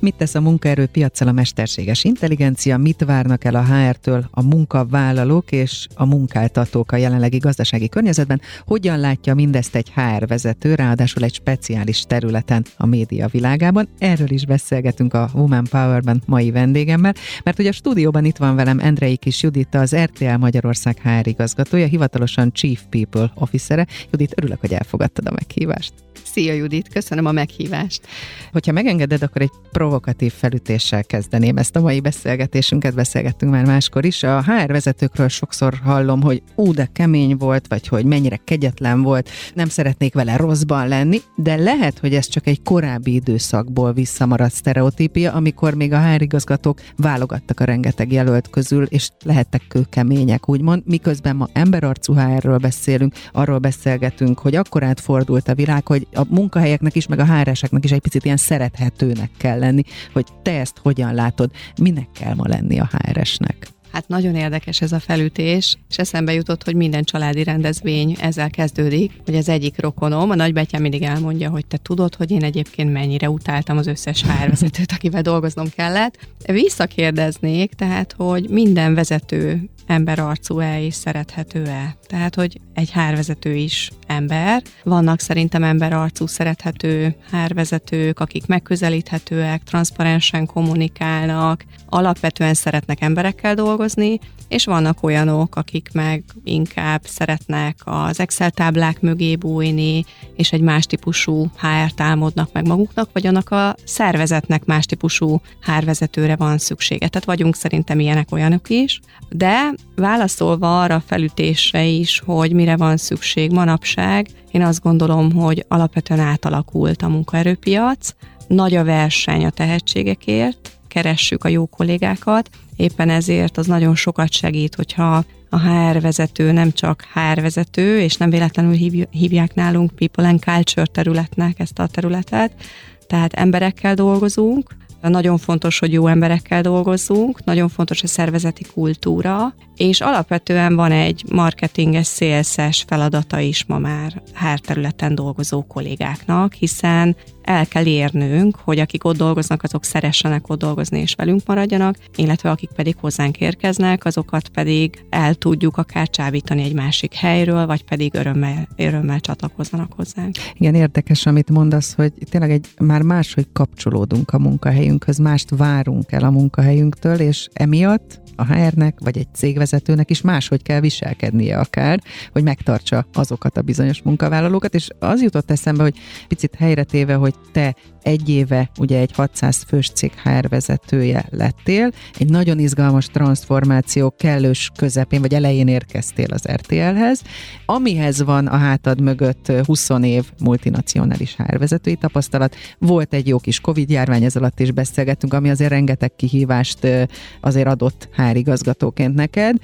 Mit tesz a munkaerőpiacsal a mesterséges intelligencia, mit várnak el a HR-től a munkavállalók és a munkáltatók a jelenlegi gazdasági környezetben, hogyan látja mindezt egy HR vezető, ráadásul egy speciális területen a média világában. Erről is beszélgetünk a Woman Power-ben mai vendégemmel, mert ugye a stúdióban itt van velem Endrei Kis Judita, az RTL Magyarország HR igazgatója, hivatalosan Chief People Officere. Judit, örülök, hogy elfogadtad a meghívást. Szia Judit, köszönöm a meghívást. Hogyha megengeded, akkor egy provokatív felütéssel kezdeném ezt a mai beszélgetésünket, beszélgettünk már máskor is. A HR vezetőkről sokszor hallom, hogy ú, de kemény volt, vagy hogy mennyire kegyetlen volt, nem szeretnék vele rosszban lenni, de lehet, hogy ez csak egy korábbi időszakból visszamaradt sztereotípia, amikor még a HR igazgatók válogattak a rengeteg jelölt közül, és lehettek kőkemények, úgymond, miközben ma emberarcú HR-ről beszélünk, arról beszélgetünk, hogy akkor átfordult a világ, hogy a munkahelyeknek is, meg a háráseknek is egy picit ilyen szerethetőnek kell lenni, hogy te ezt hogyan látod, minek kell ma lenni a HR-esnek. Hát nagyon érdekes ez a felütés, és eszembe jutott, hogy minden családi rendezvény ezzel kezdődik, hogy az egyik rokonom, a nagybátyám mindig elmondja, hogy te tudod, hogy én egyébként mennyire utáltam az összes HR vezetőt, akivel dolgoznom kellett. Visszakérdeznék, tehát, hogy minden vezető ember arcú-e és szerethető-e. Tehát, hogy egy hárvezető is ember. Vannak szerintem ember arcú szerethető hárvezetők, akik megközelíthetőek, transzparensen kommunikálnak, alapvetően szeretnek emberekkel dolgozni, és vannak olyanok, akik meg inkább szeretnek az Excel táblák mögé bújni, és egy más típusú HR támadnak meg maguknak, vagy annak a szervezetnek más típusú HR vezetőre van szüksége. Tehát vagyunk szerintem ilyenek olyanok is. De válaszolva arra a felütésre is, hogy mire van szükség manapság, én azt gondolom, hogy alapvetően átalakult a munkaerőpiac, nagy a verseny a tehetségekért, keressük a jó kollégákat, éppen ezért az nagyon sokat segít, hogyha a HR vezető nem csak HR vezető, és nem véletlenül hívják nálunk People and Culture területnek ezt a területet, tehát emberekkel dolgozunk, nagyon fontos, hogy jó emberekkel dolgozzunk, nagyon fontos a szervezeti kultúra, és alapvetően van egy marketinges, szélszes feladata is ma már HR területen dolgozó kollégáknak, hiszen el kell érnünk, hogy akik ott dolgoznak, azok szeressenek ott dolgozni és velünk maradjanak, illetve akik pedig hozzánk érkeznek, azokat pedig el tudjuk akár csábítani egy másik helyről, vagy pedig örömmel, örömmel csatlakozzanak hozzánk. Igen, érdekes, amit mondasz, hogy tényleg egy már máshogy kapcsolódunk a munkahelyünkhöz, mást várunk el a munkahelyünktől, és emiatt a HR-nek, vagy egy cégvezetőnek is máshogy kell viselkednie akár, hogy megtartsa azokat a bizonyos munkavállalókat, és az jutott eszembe, hogy picit helyre téve, hogy te egy éve ugye egy 600 fős cég HR vezetője lettél, egy nagyon izgalmas transformáció kellős közepén, vagy elején érkeztél az RTL-hez, amihez van a hátad mögött 20 év multinacionális HR vezetői tapasztalat. Volt egy jó kis Covid járvány, ez alatt is beszélgettünk, ami azért rengeteg kihívást azért adott HR igazgatóként neked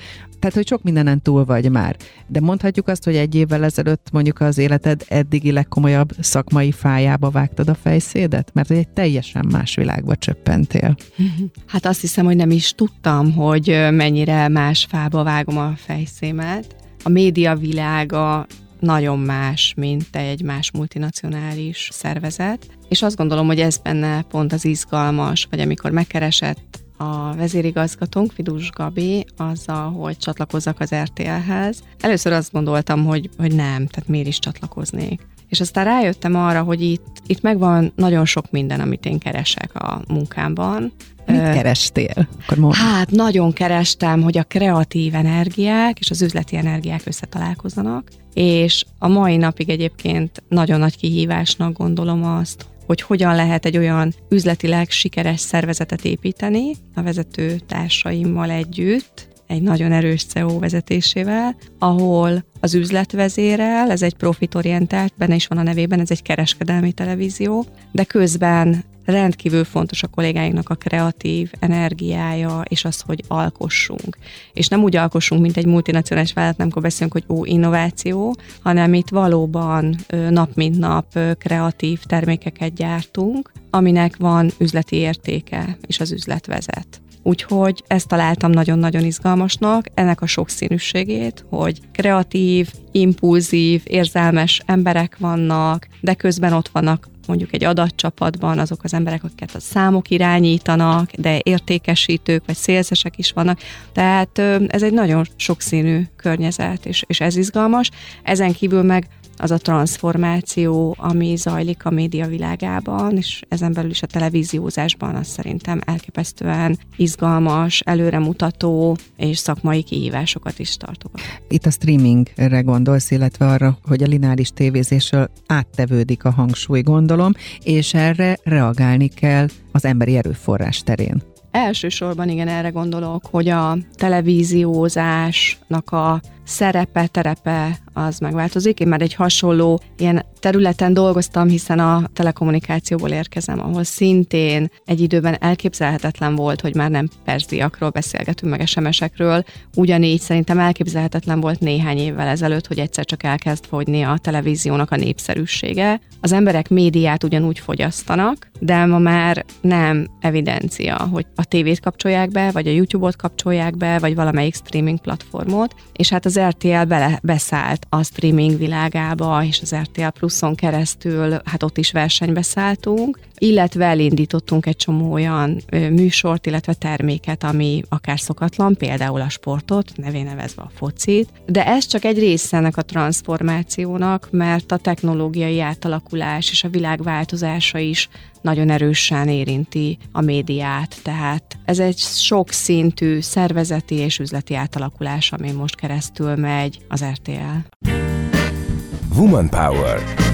tehát, hogy sok mindenen túl vagy már. De mondhatjuk azt, hogy egy évvel ezelőtt mondjuk az életed eddigi legkomolyabb szakmai fájába vágtad a fejszédet? Mert egy teljesen más világba csöppentél. Hát azt hiszem, hogy nem is tudtam, hogy mennyire más fába vágom a fejszémet. A média világa nagyon más, mint egy más multinacionális szervezet, és azt gondolom, hogy ez benne pont az izgalmas, vagy amikor megkeresett a vezérigazgatónk, Fidus Gabi, azzal, hogy csatlakozzak az RTL-hez. Először azt gondoltam, hogy, hogy nem, tehát miért is csatlakoznék. És aztán rájöttem arra, hogy itt, itt megvan nagyon sok minden, amit én keresek a munkámban. Mit kerestél? Akkor Hát nagyon kerestem, hogy a kreatív energiák és az üzleti energiák összetalálkozzanak, és a mai napig egyébként nagyon nagy kihívásnak gondolom azt, hogy hogyan lehet egy olyan üzletileg sikeres szervezetet építeni a vezető társaimmal együtt, egy nagyon erős CEO vezetésével, ahol az üzletvezérel, ez egy profitorientált, benne is van a nevében, ez egy kereskedelmi televízió, de közben rendkívül fontos a kollégáinknak a kreatív energiája, és az, hogy alkossunk. És nem úgy alkossunk, mint egy multinacionális vállalat, amikor beszélünk, hogy ó, innováció, hanem itt valóban nap mint nap kreatív termékeket gyártunk, aminek van üzleti értéke, és az üzlet vezet. Úgyhogy ezt találtam nagyon-nagyon izgalmasnak, ennek a sokszínűségét, hogy kreatív, impulzív, érzelmes emberek vannak, de közben ott vannak mondjuk egy adatcsapatban azok az emberek, akiket a számok irányítanak, de értékesítők vagy szélzesek is vannak. Tehát ez egy nagyon sokszínű környezet, és, és ez izgalmas. Ezen kívül meg az a transformáció, ami zajlik a média világában, és ezen belül is a televíziózásban, az szerintem elképesztően izgalmas, előremutató és szakmai kihívásokat is tartok. Itt a streamingre gondolsz, illetve arra, hogy a lineáris tévézésről áttevődik a hangsúly, gondolom, és erre reagálni kell az emberi erőforrás terén. Elsősorban igen, erre gondolok, hogy a televíziózásnak a szerepe, terepe az megváltozik. Én már egy hasonló ilyen területen dolgoztam, hiszen a telekommunikációból érkezem, ahol szintén egy időben elképzelhetetlen volt, hogy már nem perziakról beszélgetünk, meg SMS-ekről. Ugyanígy szerintem elképzelhetetlen volt néhány évvel ezelőtt, hogy egyszer csak elkezd fogyni a televíziónak a népszerűsége. Az emberek médiát ugyanúgy fogyasztanak, de ma már nem evidencia, hogy a tévét kapcsolják be, vagy a YouTube-ot kapcsolják be, vagy valamelyik streaming platformot, és hát az RTL bele, beszállt a streaming világába, és az RTL Pluson keresztül, hát ott is versenybe szálltunk, illetve elindítottunk egy csomó olyan műsort, illetve terméket, ami akár szokatlan, például a sportot, nevén nevezve a focit, de ez csak egy része ennek a transformációnak, mert a technológiai átalakulás és a világ változása is nagyon erősen érinti a médiát, tehát ez egy sokszintű szervezeti és üzleti átalakulás, ami most keresztül megy az RTL. Woman Power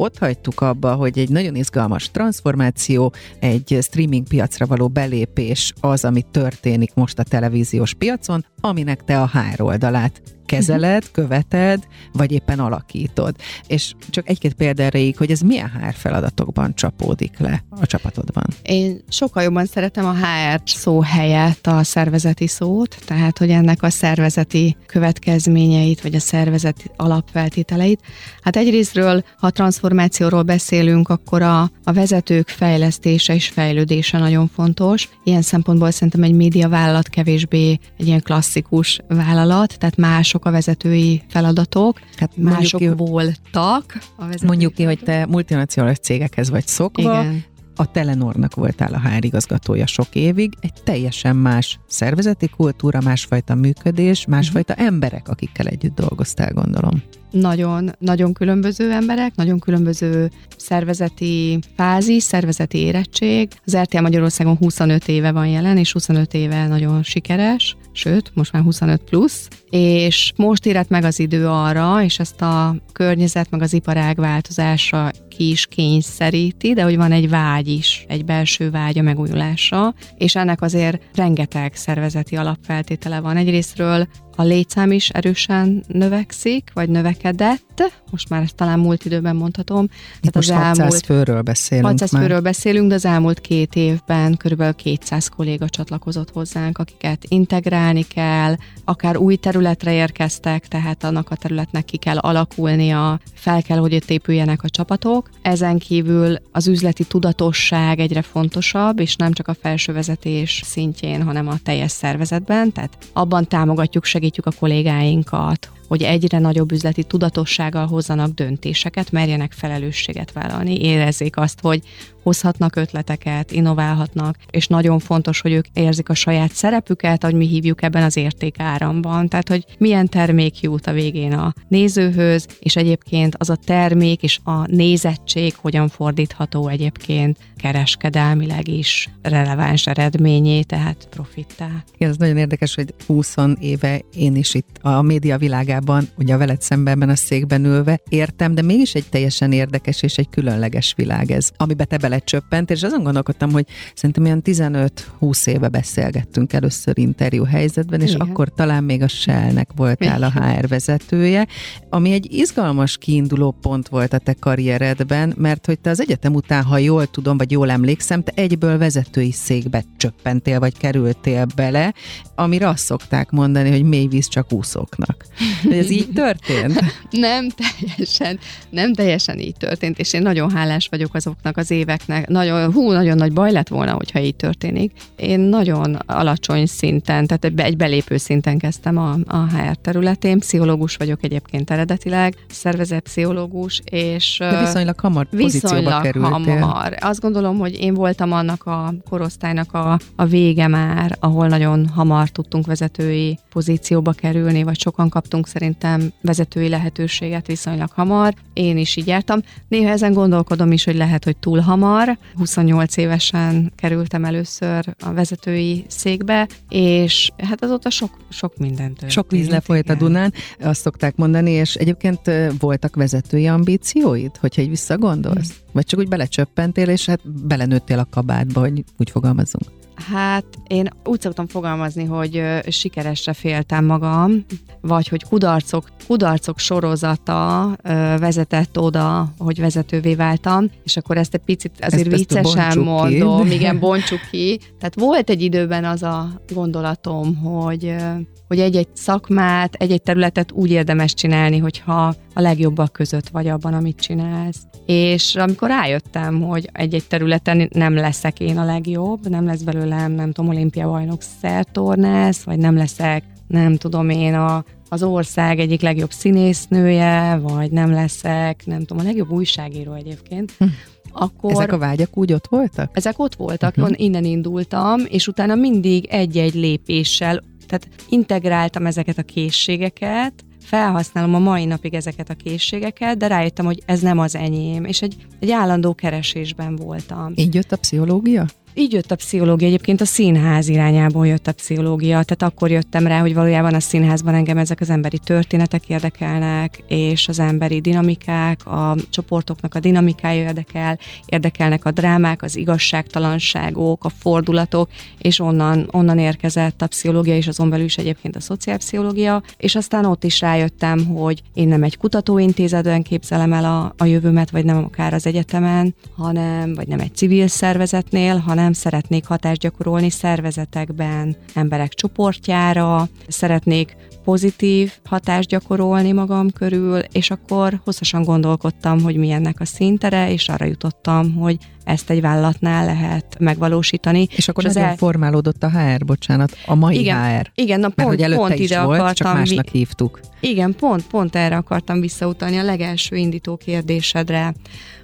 ott hagytuk abba, hogy egy nagyon izgalmas transformáció, egy streaming piacra való belépés az, ami történik most a televíziós piacon, aminek te a HR oldalát kezeled, követed, vagy éppen alakítod. És csak egy-két példa erejéig, hogy ez milyen HR feladatokban csapódik le a csapatodban? Én sokkal jobban szeretem a HR szó helyett a szervezeti szót, tehát hogy ennek a szervezeti következményeit, vagy a szervezeti alapfeltételeit. Hát egyrésztről, ha a transformációról beszélünk, akkor a, a vezetők fejlesztése és fejlődése nagyon fontos. Ilyen szempontból szerintem egy médiavállalat kevésbé egy ilyen klasszikus vállalat, tehát mások mások a vezetői feladatok, hát mások ki, voltak a vezetői Mondjuk ki, hogy te multinacionális cégekhez vagy szokva, Igen a Telenornak voltál a HR igazgatója sok évig, egy teljesen más szervezeti kultúra, másfajta működés, másfajta uh-huh. emberek, akikkel együtt dolgoztál, gondolom nagyon, nagyon különböző emberek, nagyon különböző szervezeti fázis, szervezeti érettség. Az RTL Magyarországon 25 éve van jelen, és 25 éve nagyon sikeres, sőt, most már 25 plusz, és most érett meg az idő arra, és ezt a környezet, meg az iparág változása ki is kényszeríti, de hogy van egy vágy is, egy belső vágy a megújulásra, és ennek azért rengeteg szervezeti alapfeltétele van. Egyrésztről a létszám is erősen növekszik, vagy növekedett, most már ezt talán múlt időben mondhatom. Itt most az 600 elmúlt, főről beszélünk 600 már. főről beszélünk, de az elmúlt két évben körülbelül 200 kolléga csatlakozott hozzánk, akiket integrálni kell, akár új területre érkeztek, tehát annak a területnek ki kell alakulnia, fel kell, hogy ott épüljenek a csapatok. Ezen kívül az üzleti tudatosság egyre fontosabb, és nem csak a felső vezetés szintjén, hanem a teljes szervezetben, tehát abban támogatjuk, segítjük a kollégáinkat, hogy egyre nagyobb üzleti tudatossággal hozzanak döntéseket, merjenek felelősséget vállalni, érezzék azt, hogy hozhatnak ötleteket, innoválhatnak, és nagyon fontos, hogy ők érzik a saját szerepüket, ahogy mi hívjuk ebben az értékáramban. Tehát, hogy milyen termék jut a végén a nézőhöz, és egyébként az a termék és a nézettség hogyan fordítható egyébként kereskedelmileg is releváns eredményé, tehát profittá. Ez nagyon érdekes, hogy 20 éve én is itt a média világában, ugye a veled szemben a székben ülve értem, de mégis egy teljesen érdekes és egy különleges világ ez, amiben te belecsöppent, és azon gondolkodtam, hogy szerintem olyan 15-20 éve beszélgettünk először interjú helyzetben, és Igen. akkor talán még a Shell-nek voltál a HR vezetője, ami egy izgalmas kiinduló pont volt a te karrieredben, mert hogy te az egyetem után, ha jól tudom, vagy jól emlékszem, te egyből vezetői székbe csöppentél, vagy kerültél bele, amire azt szokták mondani, hogy mély víz csak úszóknak. Hogy ez így történt? Nem teljesen, nem teljesen így történt, és én nagyon hálás vagyok azoknak az éveknek. Nagyon, hú, nagyon nagy baj lett volna, hogyha így történik. Én nagyon alacsony szinten, tehát egy, be- egy belépő szinten kezdtem a, a HR területén. Pszichológus vagyok egyébként eredetileg, szervezetpszichológus, és De viszonylag hamar viszonylag kerültél. hamar. Azt gondolom, hogy én voltam annak a korosztálynak a, a vége már, ahol nagyon hamar tudtunk vezetői pozícióba kerülni, vagy sokan kaptunk szerintem vezetői lehetőséget viszonylag hamar. Én is így jártam. Néha ezen gondolkodom is, hogy lehet, hogy túl hamar. 28 évesen kerültem először a vezetői székbe, és hát azóta sok, sok mindent történt. Sok víz lefolyt a. Dunán, azt szokták mondani, és egyébként voltak vezetői ambícióid, hogyha így visszagondolsz? Vagy csak úgy belecsöppentél, és hát belenőttél a kabátba, hogy úgy fogalmazunk. Hát én úgy szoktam fogalmazni, hogy sikeresre féltem magam, vagy hogy kudarcok, kudarcok sorozata vezetett oda, hogy vezetővé váltam, és akkor ezt egy picit azért Ezt- ezt viccesen ki. mondom, igen, bontsuk ki. Tehát volt egy időben az a gondolatom, hogy hogy egy-egy szakmát, egy-egy területet úgy érdemes csinálni, hogyha a legjobbak között vagy abban, amit csinálsz. És amikor rájöttem, hogy egy-egy területen nem leszek én a legjobb, nem lesz belőlem, nem tudom, olimpia bajnok szertornász, vagy nem leszek, nem tudom én, a, az ország egyik legjobb színésznője, vagy nem leszek, nem tudom, a legjobb újságíró egyébként, Hm. akkor... Ezek a vágyak úgy ott voltak? Ezek ott voltak, uh-huh. innen indultam, és utána mindig egy-egy lépéssel, tehát integráltam ezeket a készségeket, felhasználom a mai napig ezeket a készségeket, de rájöttem, hogy ez nem az enyém, és egy, egy állandó keresésben voltam. Így jött a pszichológia? Így jött a pszichológia, egyébként a színház irányából jött a pszichológia, tehát akkor jöttem rá, hogy valójában a színházban engem ezek az emberi történetek érdekelnek, és az emberi dinamikák, a csoportoknak a dinamikája érdekel, érdekelnek a drámák, az igazságtalanságok, a fordulatok, és onnan, onnan érkezett a pszichológia, és azon belül is egyébként a szociálpszichológia, és aztán ott is rájöttem, hogy én nem egy kutatóintézetben képzelem el a, a jövőmet, vagy nem akár az egyetemen, hanem, vagy nem egy civil szervezetnél, hanem szeretnék hatást gyakorolni szervezetekben, emberek csoportjára, szeretnék pozitív hatást gyakorolni magam körül, és akkor hosszasan gondolkodtam, hogy mi ennek a szintere, és arra jutottam, hogy ezt egy vállalatnál lehet megvalósítani. És akkor És nagyon el- formálódott a HR, bocsánat, a mai Igen, HR. Igen, na Mert hogy pont, előtte pont ide volt, akartam csak másnak hívtuk. igen, pont, pont erre akartam visszautalni a legelső indító kérdésedre,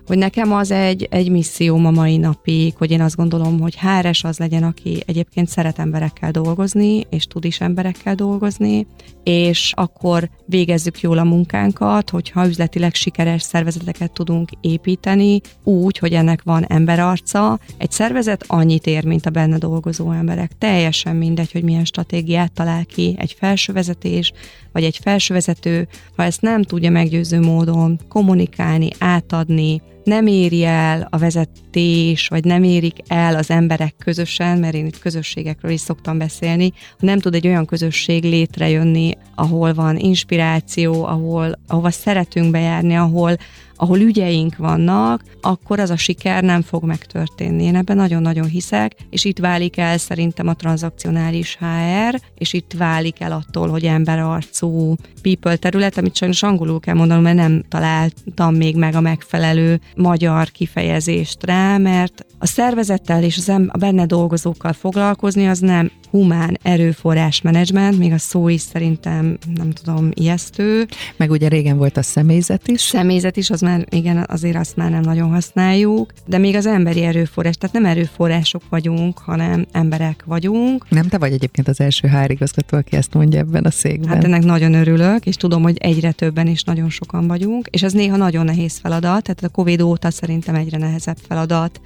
hogy nekem az egy, egy misszióm a mai napig, hogy én azt gondolom, hogy HRS az legyen, aki egyébként szeret emberekkel dolgozni, és tud is emberekkel dolgozni, és akkor végezzük jól a munkánkat, hogyha üzletileg sikeres szervezeteket tudunk építeni, úgy, hogy ennek van emberarca. Egy szervezet annyit ér, mint a benne dolgozó emberek. Teljesen mindegy, hogy milyen stratégiát talál ki egy felsővezetés, vagy egy felsővezető, ha ezt nem tudja meggyőző módon kommunikálni, átadni, nem éri el a vezetés, vagy nem érik el az emberek közösen, mert én itt közösségekről is szoktam beszélni, ha nem tud egy olyan közösség létrejönni, ahol van inspiráció, ahol, ahova szeretünk bejárni, ahol, ahol ügyeink vannak, akkor az a siker nem fog megtörténni. Én ebben nagyon-nagyon hiszek, és itt válik el szerintem a tranzakcionális HR, és itt válik el attól, hogy emberarcú people terület, amit sajnos angolul kell mondanom, mert nem találtam még meg a megfelelő magyar kifejezést rá, mert a szervezettel és az em- a benne dolgozókkal foglalkozni az nem humán erőforrás menedzsment, még a szó is szerintem, nem tudom, ijesztő. Meg ugye régen volt a személyzet is. Személyzet is, az már, igen, azért azt már nem nagyon használjuk, de még az emberi erőforrás, tehát nem erőforrások vagyunk, hanem emberek vagyunk. Nem te vagy egyébként az első HR igazgató, aki ezt mondja ebben a székben. Hát ennek nagyon örülök, és tudom, hogy egyre többen és nagyon sokan vagyunk, és ez néha nagyon nehéz feladat, tehát a Covid óta szerintem egyre nehezebb feladat.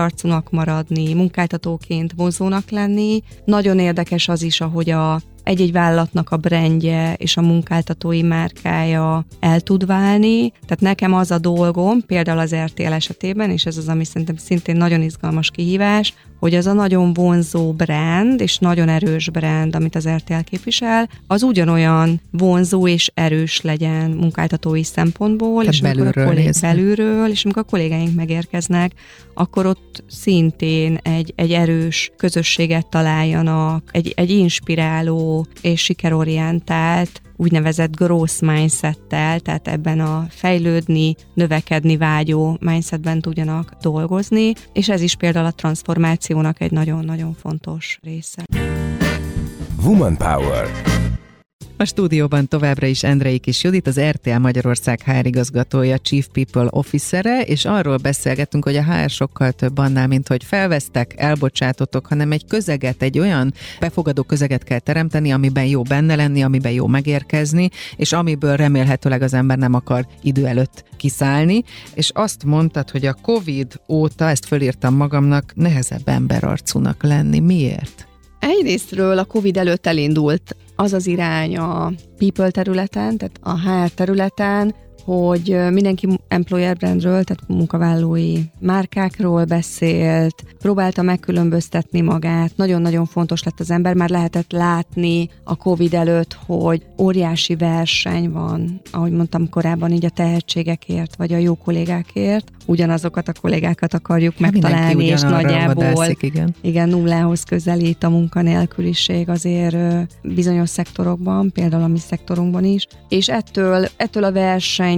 Emberarcúnak maradni, munkáltatóként vonzónak lenni. Nagyon érdekes az is, ahogy a, egy-egy vállalatnak a brandje és a munkáltatói márkája el tud válni. Tehát nekem az a dolgom, például az RTL esetében, és ez az, ami szerintem szintén nagyon izgalmas kihívás, hogy az a nagyon vonzó brand, és nagyon erős brand, amit az RTL képvisel, az ugyanolyan vonzó és erős legyen munkáltatói szempontból, Tehát és belülről, amikor kollég, belülről, és amikor a kollégáink megérkeznek, akkor ott szintén egy, egy erős közösséget találjanak, egy, egy inspiráló és sikerorientált úgynevezett growth mindsettel, tehát ebben a fejlődni, növekedni vágyó mindsetben tudjanak dolgozni, és ez is például a transformációnak egy nagyon-nagyon fontos része. Woman Power. A stúdióban továbbra is Endrei Kis Judit, az RTL Magyarország HR igazgatója, Chief People Officere, és arról beszélgetünk, hogy a HR sokkal több annál, mint hogy felvesztek, elbocsátotok, hanem egy közeget, egy olyan befogadó közeget kell teremteni, amiben jó benne lenni, amiben jó megérkezni, és amiből remélhetőleg az ember nem akar idő előtt kiszállni, és azt mondtad, hogy a Covid óta, ezt fölírtam magamnak, nehezebb emberarcúnak lenni. Miért? Egyrésztről a COVID előtt elindult az az irány a people területen, tehát a HR területen, hogy mindenki employer brandről, tehát munkavállalói márkákról beszélt, próbálta megkülönböztetni magát, nagyon-nagyon fontos lett az ember, már lehetett látni a Covid előtt, hogy óriási verseny van, ahogy mondtam korábban, így a tehetségekért, vagy a jó kollégákért, ugyanazokat a kollégákat akarjuk Hát megtalálni, és nagyjából vadászik, igen. igen, nullához közelít a munkanélküliség azért bizonyos szektorokban, például a mi szektorunkban is, és ettől, ettől a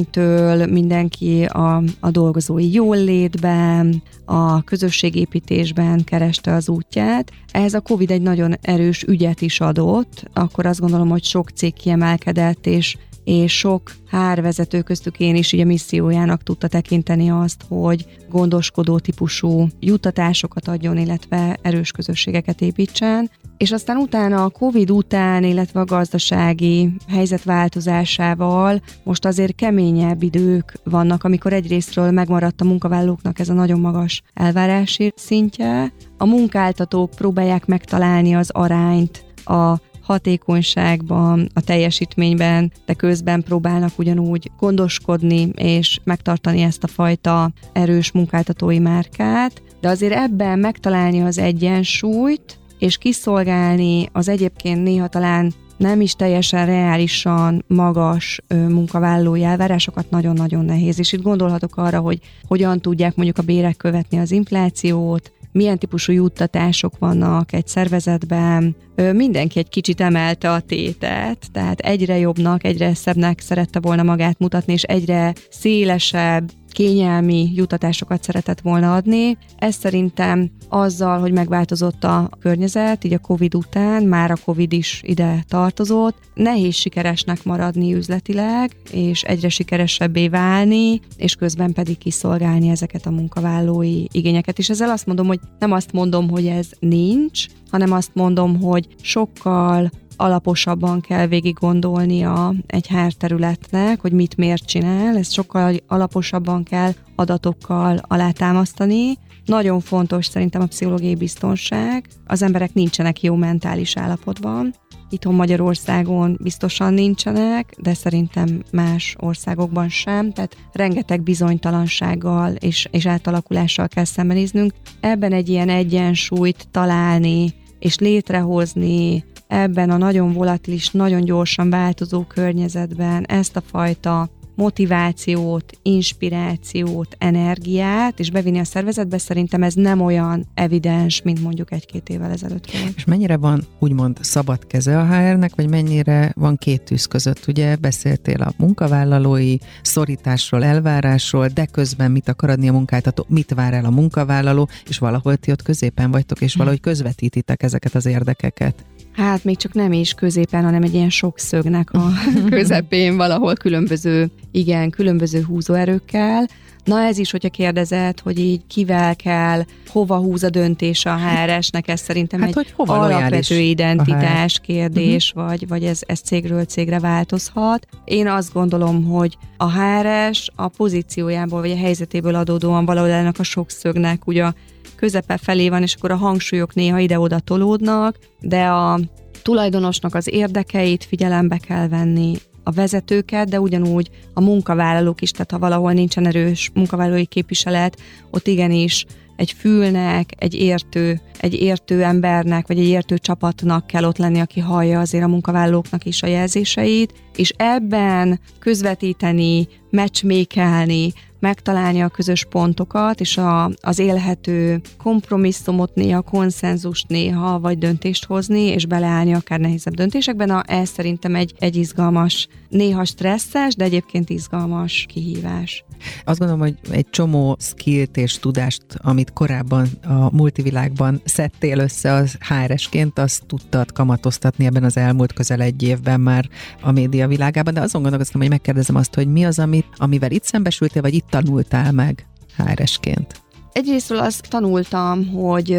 versenytől mindenki a, a dolgozói jólétben, a közösségépítésben kereste az útját. Ehhez a Covid egy nagyon erős ügyet is adott, akkor azt gondolom, hogy sok cég kiemelkedett, és és sok hárvezető köztük én is ugye missziójának tudta tekinteni azt, hogy gondoskodó típusú juttatásokat adjon, illetve erős közösségeket építsen. És aztán utána a Covid után, illetve a gazdasági helyzet változásával most azért keményebb idők vannak, amikor egyrésztről megmaradt a munkavállalóknak ez a nagyon magas elvárási szintje. A munkáltatók próbálják megtalálni az arányt a hatékonyságban, a teljesítményben, de közben próbálnak ugyanúgy gondoskodni és megtartani ezt a fajta erős munkáltatói márkát, de azért ebben megtalálni az egyensúlyt, és kiszolgálni az egyébként néha talán nem is teljesen reálisan magas munkavállalói elvárásokat nagyon-nagyon nehéz. És itt gondolhatok arra, hogy hogyan tudják mondjuk a bérek követni az inflációt, milyen típusú juttatások vannak egy szervezetben. Mindenki egy kicsit emelte a tétet, tehát egyre jobbnak, egyre szebbnek szerette volna magát mutatni, és egyre szélesebb, kényelmi jutatásokat szeretett volna adni. Ez szerintem azzal, hogy megváltozott a környezet, így a Covid után, már a Covid is ide tartozott, nehéz sikeresnek maradni üzletileg, és egyre sikeresebbé válni, és közben pedig kiszolgálni ezeket a munkavállalói igényeket. És ezzel azt mondom, hogy nem azt mondom, hogy ez nincs, hanem azt mondom, hogy sokkal alaposabban kell végig gondolnia egy HR területnek, hogy mit miért csinál, ezt sokkal alaposabban kell adatokkal alátámasztani. Nagyon fontos szerintem a pszichológiai biztonság. Az emberek nincsenek jó mentális állapotban. Itthon Magyarországon biztosan nincsenek, de szerintem más országokban sem, tehát rengeteg bizonytalansággal és, és átalakulással kell szembenéznünk. Ebben egy ilyen egyensúlyt találni és létrehozni ebben a nagyon volatilis, nagyon gyorsan változó környezetben ezt a fajta motivációt, inspirációt, energiát, és bevinni a szervezetbe, szerintem ez nem olyan evidens, mint mondjuk egy-két évvel ezelőtt volt. És mennyire van úgymond szabad keze a HR-nek, vagy mennyire van két tűz között? Ugye beszéltél a munkavállalói szorításról, elvárásról, de közben mit akar adni a munkáltató, mit vár el a munkavállaló, és valahol ti ott középen vagytok, és valahogy közvetítitek ezeket az érdekeket. Hát még csak nem is középen, hanem egy ilyen sokszögnek a közepén valahol különböző, igen, különböző húzóerőkkel. Na ez is, hogyha kérdezed, hogy így kivel kell, hova húz a döntés a HRS-nek, ez szerintem Hát, egy hogy hova alapvető identitás kérdés, vagy, vagy ez, ez cégről cégre változhat. Én azt gondolom, hogy a HRS a pozíciójából, vagy a helyzetéből adódóan valahol ennek a sokszögnek ugye a közepe felé van, és akkor a hangsúlyok néha ide-oda tolódnak, de a tulajdonosnak az érdekeit figyelembe kell venni, a vezetőket, de ugyanúgy a munkavállalók is, tehát ha valahol nincsen erős munkavállalói képviselet, ott igenis egy fülnek, egy értő, egy értő embernek, vagy egy értő csapatnak kell ott lenni, aki hallja azért a munkavállalóknak is a jelzéseit, és ebben közvetíteni, meccsmékelni, megtalálni a közös pontokat, és a, az élhető kompromisszumot néha, konszenzust néha, vagy döntést hozni, és beleállni akár nehézebb döntésekben. Na, ez szerintem egy, egy izgalmas, néha stresszes, de egyébként izgalmas kihívás. Azt gondolom, hogy egy csomó skillt és tudást, amit korábban a multivilágban szedtél össze az HRS-ként, azt tudtad kamatoztatni ebben az elmúlt közel egy évben már a média világában, de azon gondolkoztam, hogy megkérdezem azt, hogy mi az, amit, amivel itt szembesültél, vagy itt tanultál meg HRS-ként? Egyrésztről azt tanultam, hogy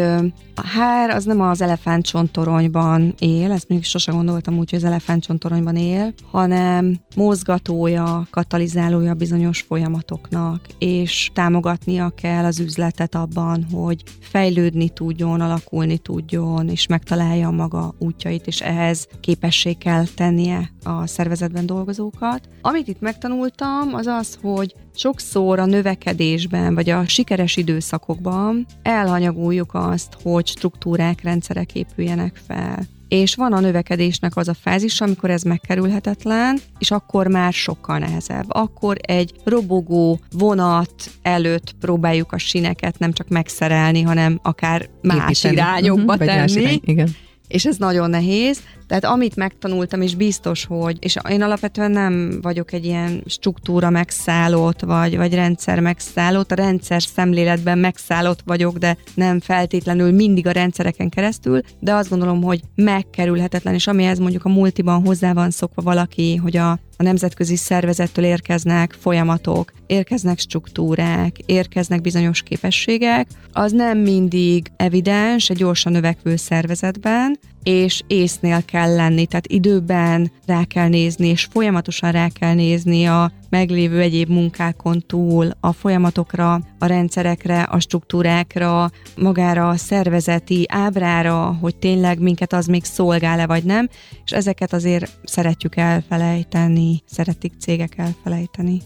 a hár az nem az elefántcsontoronyban él, ezt még sose gondoltam úgy, hogy az elefántcsontoronyban él, hanem mozgatója, katalizálója bizonyos folyamatoknak, és támogatnia kell az üzletet abban, hogy fejlődni tudjon, alakulni tudjon, és megtalálja maga útjait, és ehhez képessé kell tennie a szervezetben dolgozókat. Amit itt megtanultam, az az, hogy sokszor a növekedésben, vagy a sikeres időszakokban elhanyagoljuk azt, hogy struktúrák, rendszerek épüljenek fel. És van a növekedésnek az a fázis, amikor ez megkerülhetetlen, és akkor már sokkal nehezebb. Akkor egy robogó vonat előtt próbáljuk a sineket nem csak megszerelni, hanem akár más Építeni. irányokba uh-huh, tenni. Más irány, igen és ez nagyon nehéz. Tehát amit megtanultam, és biztos, hogy, és én alapvetően nem vagyok egy ilyen struktúra megszállott, vagy, vagy rendszer megszállott, a rendszer szemléletben megszállott vagyok, de nem feltétlenül mindig a rendszereken keresztül, de azt gondolom, hogy megkerülhetetlen, és amihez mondjuk a multiban hozzá van szokva valaki, hogy a, a nemzetközi szervezettől érkeznek folyamatok, érkeznek struktúrák, érkeznek bizonyos képességek, az nem mindig evidens egy gyorsan növekvő szervezetben, és észnél kell lenni, tehát időben rá kell nézni, és folyamatosan rá kell nézni a meglévő egyéb munkákon túl, a folyamatokra, a rendszerekre, a struktúrákra, magára a szervezeti ábrára, hogy tényleg minket az még szolgál-e vagy nem, és ezeket azért szeretjük elfelejteni, szeretik cégek elfelejteni.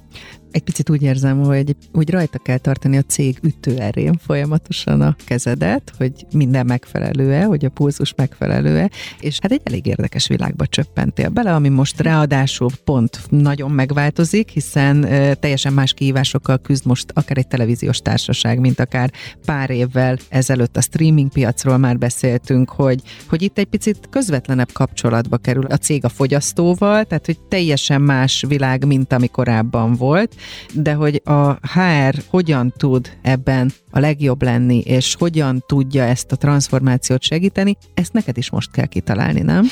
Egy picit úgy érzem, hogy úgy rajta kell tartani a cég ütőerén folyamatosan a kezedet, hogy minden megfelelő-e, hogy a pulzus megfelelő-e, és hát egy elég érdekes világba csöppentél bele, ami most ráadásul pont nagyon megváltozik, hiszen teljesen más kihívásokkal küzd most akár egy televíziós társaság, mint akár pár évvel ezelőtt a streaming piacról már beszéltünk, hogy, hogy itt egy picit közvetlenebb kapcsolatba kerül a cég a fogyasztóval, tehát hogy teljesen más világ, mint ami korábban volt, de hogy a HR hogyan tud ebben a legjobb lenni, és hogyan tudja ezt a transformációt segíteni, ezt neked is most kell kitalálni, nem?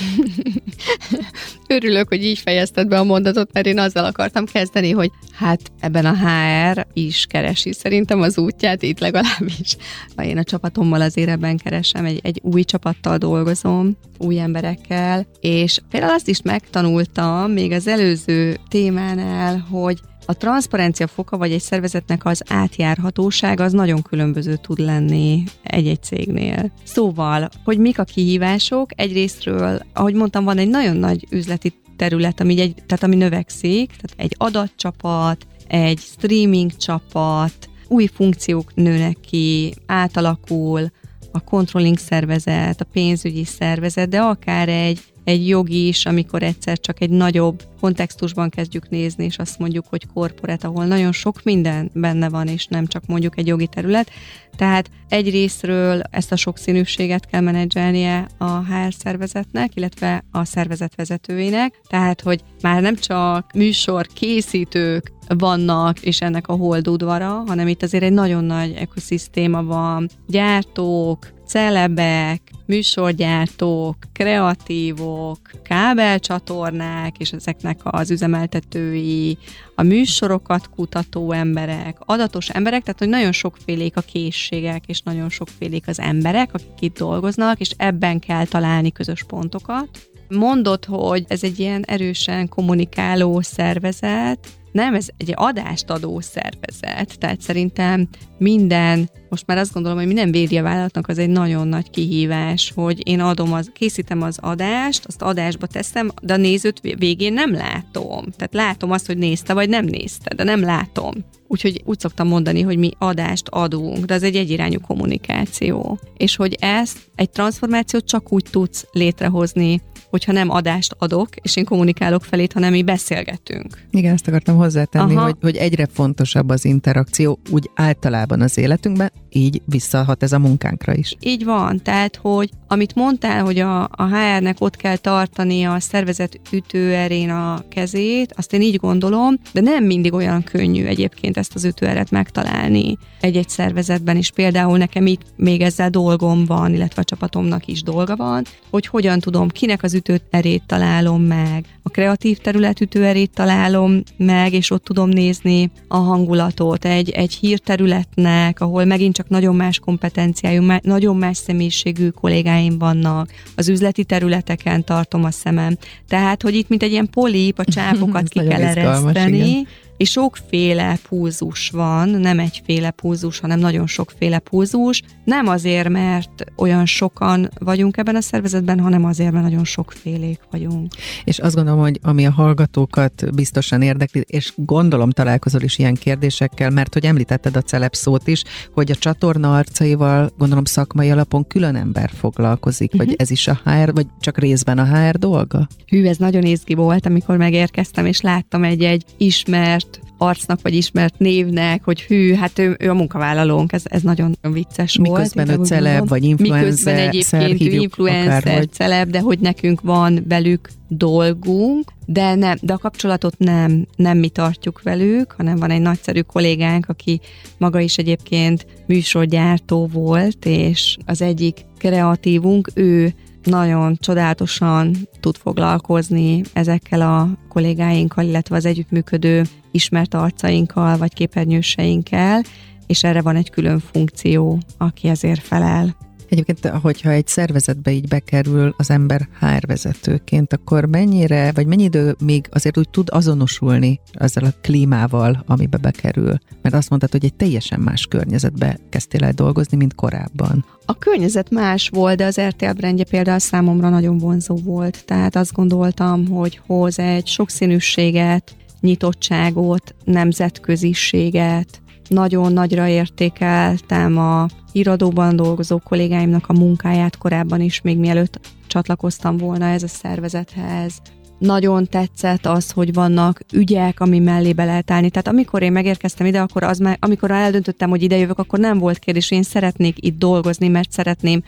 Örülök, hogy így fejezted be a mondatot, mert én azzal akartam kezdeni, hogy hát ebben a HR is keresi szerintem az útját, itt legalábbis. Én a csapatommal azért ebben keresem, egy, egy új csapattal dolgozom, új emberekkel, és például azt is megtanultam még az előző témánál, hogy a transzparencia foka vagy egy szervezetnek az átjárhatóság az nagyon különböző tud lenni egy-egy cégnél. Szóval, hogy mik a kihívások, egyrésztről, ahogy mondtam, van egy nagyon nagy üzleti terület, ami, egy, tehát ami növekszik, tehát egy adatcsapat, egy streaming csapat, új funkciók nőnek ki, átalakul, a controlling szervezet, a pénzügyi szervezet, de akár egy egy jogi is, amikor egyszer csak egy nagyobb kontextusban kezdjük nézni, és azt mondjuk, hogy korporát, ahol nagyon sok minden benne van, és nem csak mondjuk egy jogi terület. Tehát egy részről ezt a sokszínűséget kell menedzselnie a HR szervezetnek, illetve a szervezet vezetőinek, tehát, hogy már nem csak műsor készítők vannak, és ennek a holdudvara, hanem itt azért egy nagyon nagy ekoszisztéma van, gyártók, celebek, műsorgyártók, kreatívok, kábelcsatornák, és ezeknek az üzemeltetői, a műsorokat kutató emberek, adatos emberek, tehát hogy nagyon sokfélék a készségek, és nagyon sokfélék az emberek, akik itt dolgoznak, és ebben kell találni közös pontokat. Mondod, hogy ez egy ilyen erősen kommunikáló szervezet, nem, ez egy adást adó szervezet, tehát szerintem minden, most már azt gondolom, hogy minden médiavállalatnak az egy nagyon nagy kihívás, hogy én adom az, készítem az adást, azt adásba teszem, de a nézőt végén nem látom. Tehát látom azt, hogy nézte, vagy nem nézte, de nem látom. Úgyhogy úgy szoktam mondani, hogy mi adást adunk, de az egy egyirányú kommunikáció. És hogy ezt, egy transformációt csak úgy tudsz létrehozni, hogyha nem adást adok, és én kommunikálok felét, hanem mi beszélgetünk. Igen, ezt akartam hozzátenni, hogy, hogy egyre fontosabb az interakció úgy általában az életünkben, így visszahat ez a munkánkra is. Így van, tehát, hogy amit mondtál, hogy a, a HR-nek ott kell tartani a szervezet ütőerén a kezét, azt én így gondolom, de nem mindig olyan könnyű egyébként ezt az ütőeret megtalálni egy-egy szervezetben is. Például nekem itt még ezzel dolgom van, illetve a csapatomnak is dolga van, hogy hogyan tudom, kinek az ütőerét találom meg, a kreatív terület ütőerét találom meg, és ott tudom nézni a hangulatot egy, egy hírterületnek, ahol megint csak nagyon más kompetenciájú, nagyon más személyiségű kollégáim vannak, az üzleti területeken tartom a szemem. Tehát, hogy itt mint egy ilyen polip, a csápokat ki kell ereszteni, és sokféle púzus van, nem egyféle púzus, hanem nagyon sokféle púzus. Nem azért, mert olyan sokan vagyunk ebben a szervezetben, hanem azért, mert nagyon sokfélék vagyunk. És azt gondolom, hogy ami a hallgatókat biztosan érdekli, és gondolom találkozol is ilyen kérdésekkel, mert hogy említetted a celeb szót is, hogy a csatorna arcaival gondolom szakmai alapon külön ember foglalkozik, uh-huh. vagy mhm. ez is a HR, vagy csak részben a HR dolga? Hű, ez nagyon izgi volt, amikor megérkeztem, és láttam egy-egy ismert arcnak, vagy ismert névnek, hogy hű, hát ő, ő a munkavállalónk, ez, ez nagyon vicces miközben volt. Miközben ő celeb, vagy influencer, Miközben egyébként ő influencer, akárhogy. celeb, de hogy nekünk van velük dolgunk, de, nem, de a kapcsolatot nem, nem mi tartjuk velük, hanem van egy nagyszerű kollégánk, aki maga is egyébként műsorgyártó volt, és az egyik kreatívunk, ő nagyon csodálatosan tud foglalkozni ezekkel a kollégáinkkal, illetve az együttműködő ismert arcainkkal, vagy képernyőseinkkel, és erre van egy külön funkció, aki ezért felel. Egyébként, hogyha egy szervezetbe így bekerül az ember HR vezetőként, akkor mennyire, vagy mennyi idő még azért úgy tud azonosulni ezzel a klímával, amibe bekerül? Mert azt mondtad, hogy egy teljesen más környezetbe kezdtél el dolgozni, mint korábban. A környezet más volt, de az RTL brandje például számomra nagyon vonzó volt. Tehát azt gondoltam, hogy hoz egy sokszínűséget, nyitottságot, nemzetköziséget, nagyon nagyra értékeltem a irodóban dolgozó kollégáimnak a munkáját korábban is, még mielőtt csatlakoztam volna ez a szervezethez. Nagyon tetszett az, hogy vannak ügyek, ami mellé be lehet állni. Tehát amikor én megérkeztem ide, akkor az már, amikor eldöntöttem, hogy ide jövök, akkor nem volt kérdés, én szeretnék itt dolgozni, mert szeretném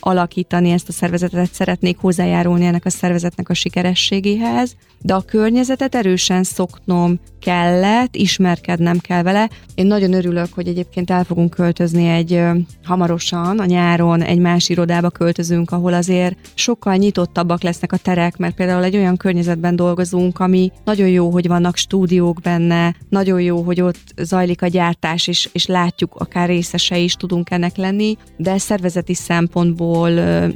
alakítani ezt a szervezetet, szeretnék hozzájárulni ennek a szervezetnek a sikerességéhez, de a környezetet erősen szoknom kellett, ismerkednem kell vele. Én nagyon örülök, hogy egyébként el fogunk költözni egy hamarosan, a nyáron egy más irodába költözünk, ahol azért sokkal nyitottabbak lesznek a terek, mert például egy olyan környezetben dolgozunk, ami nagyon jó, hogy vannak stúdiók benne, nagyon jó, hogy ott zajlik a gyártás, és, és látjuk, akár részese is tudunk ennek lenni, de szervezeti szempontból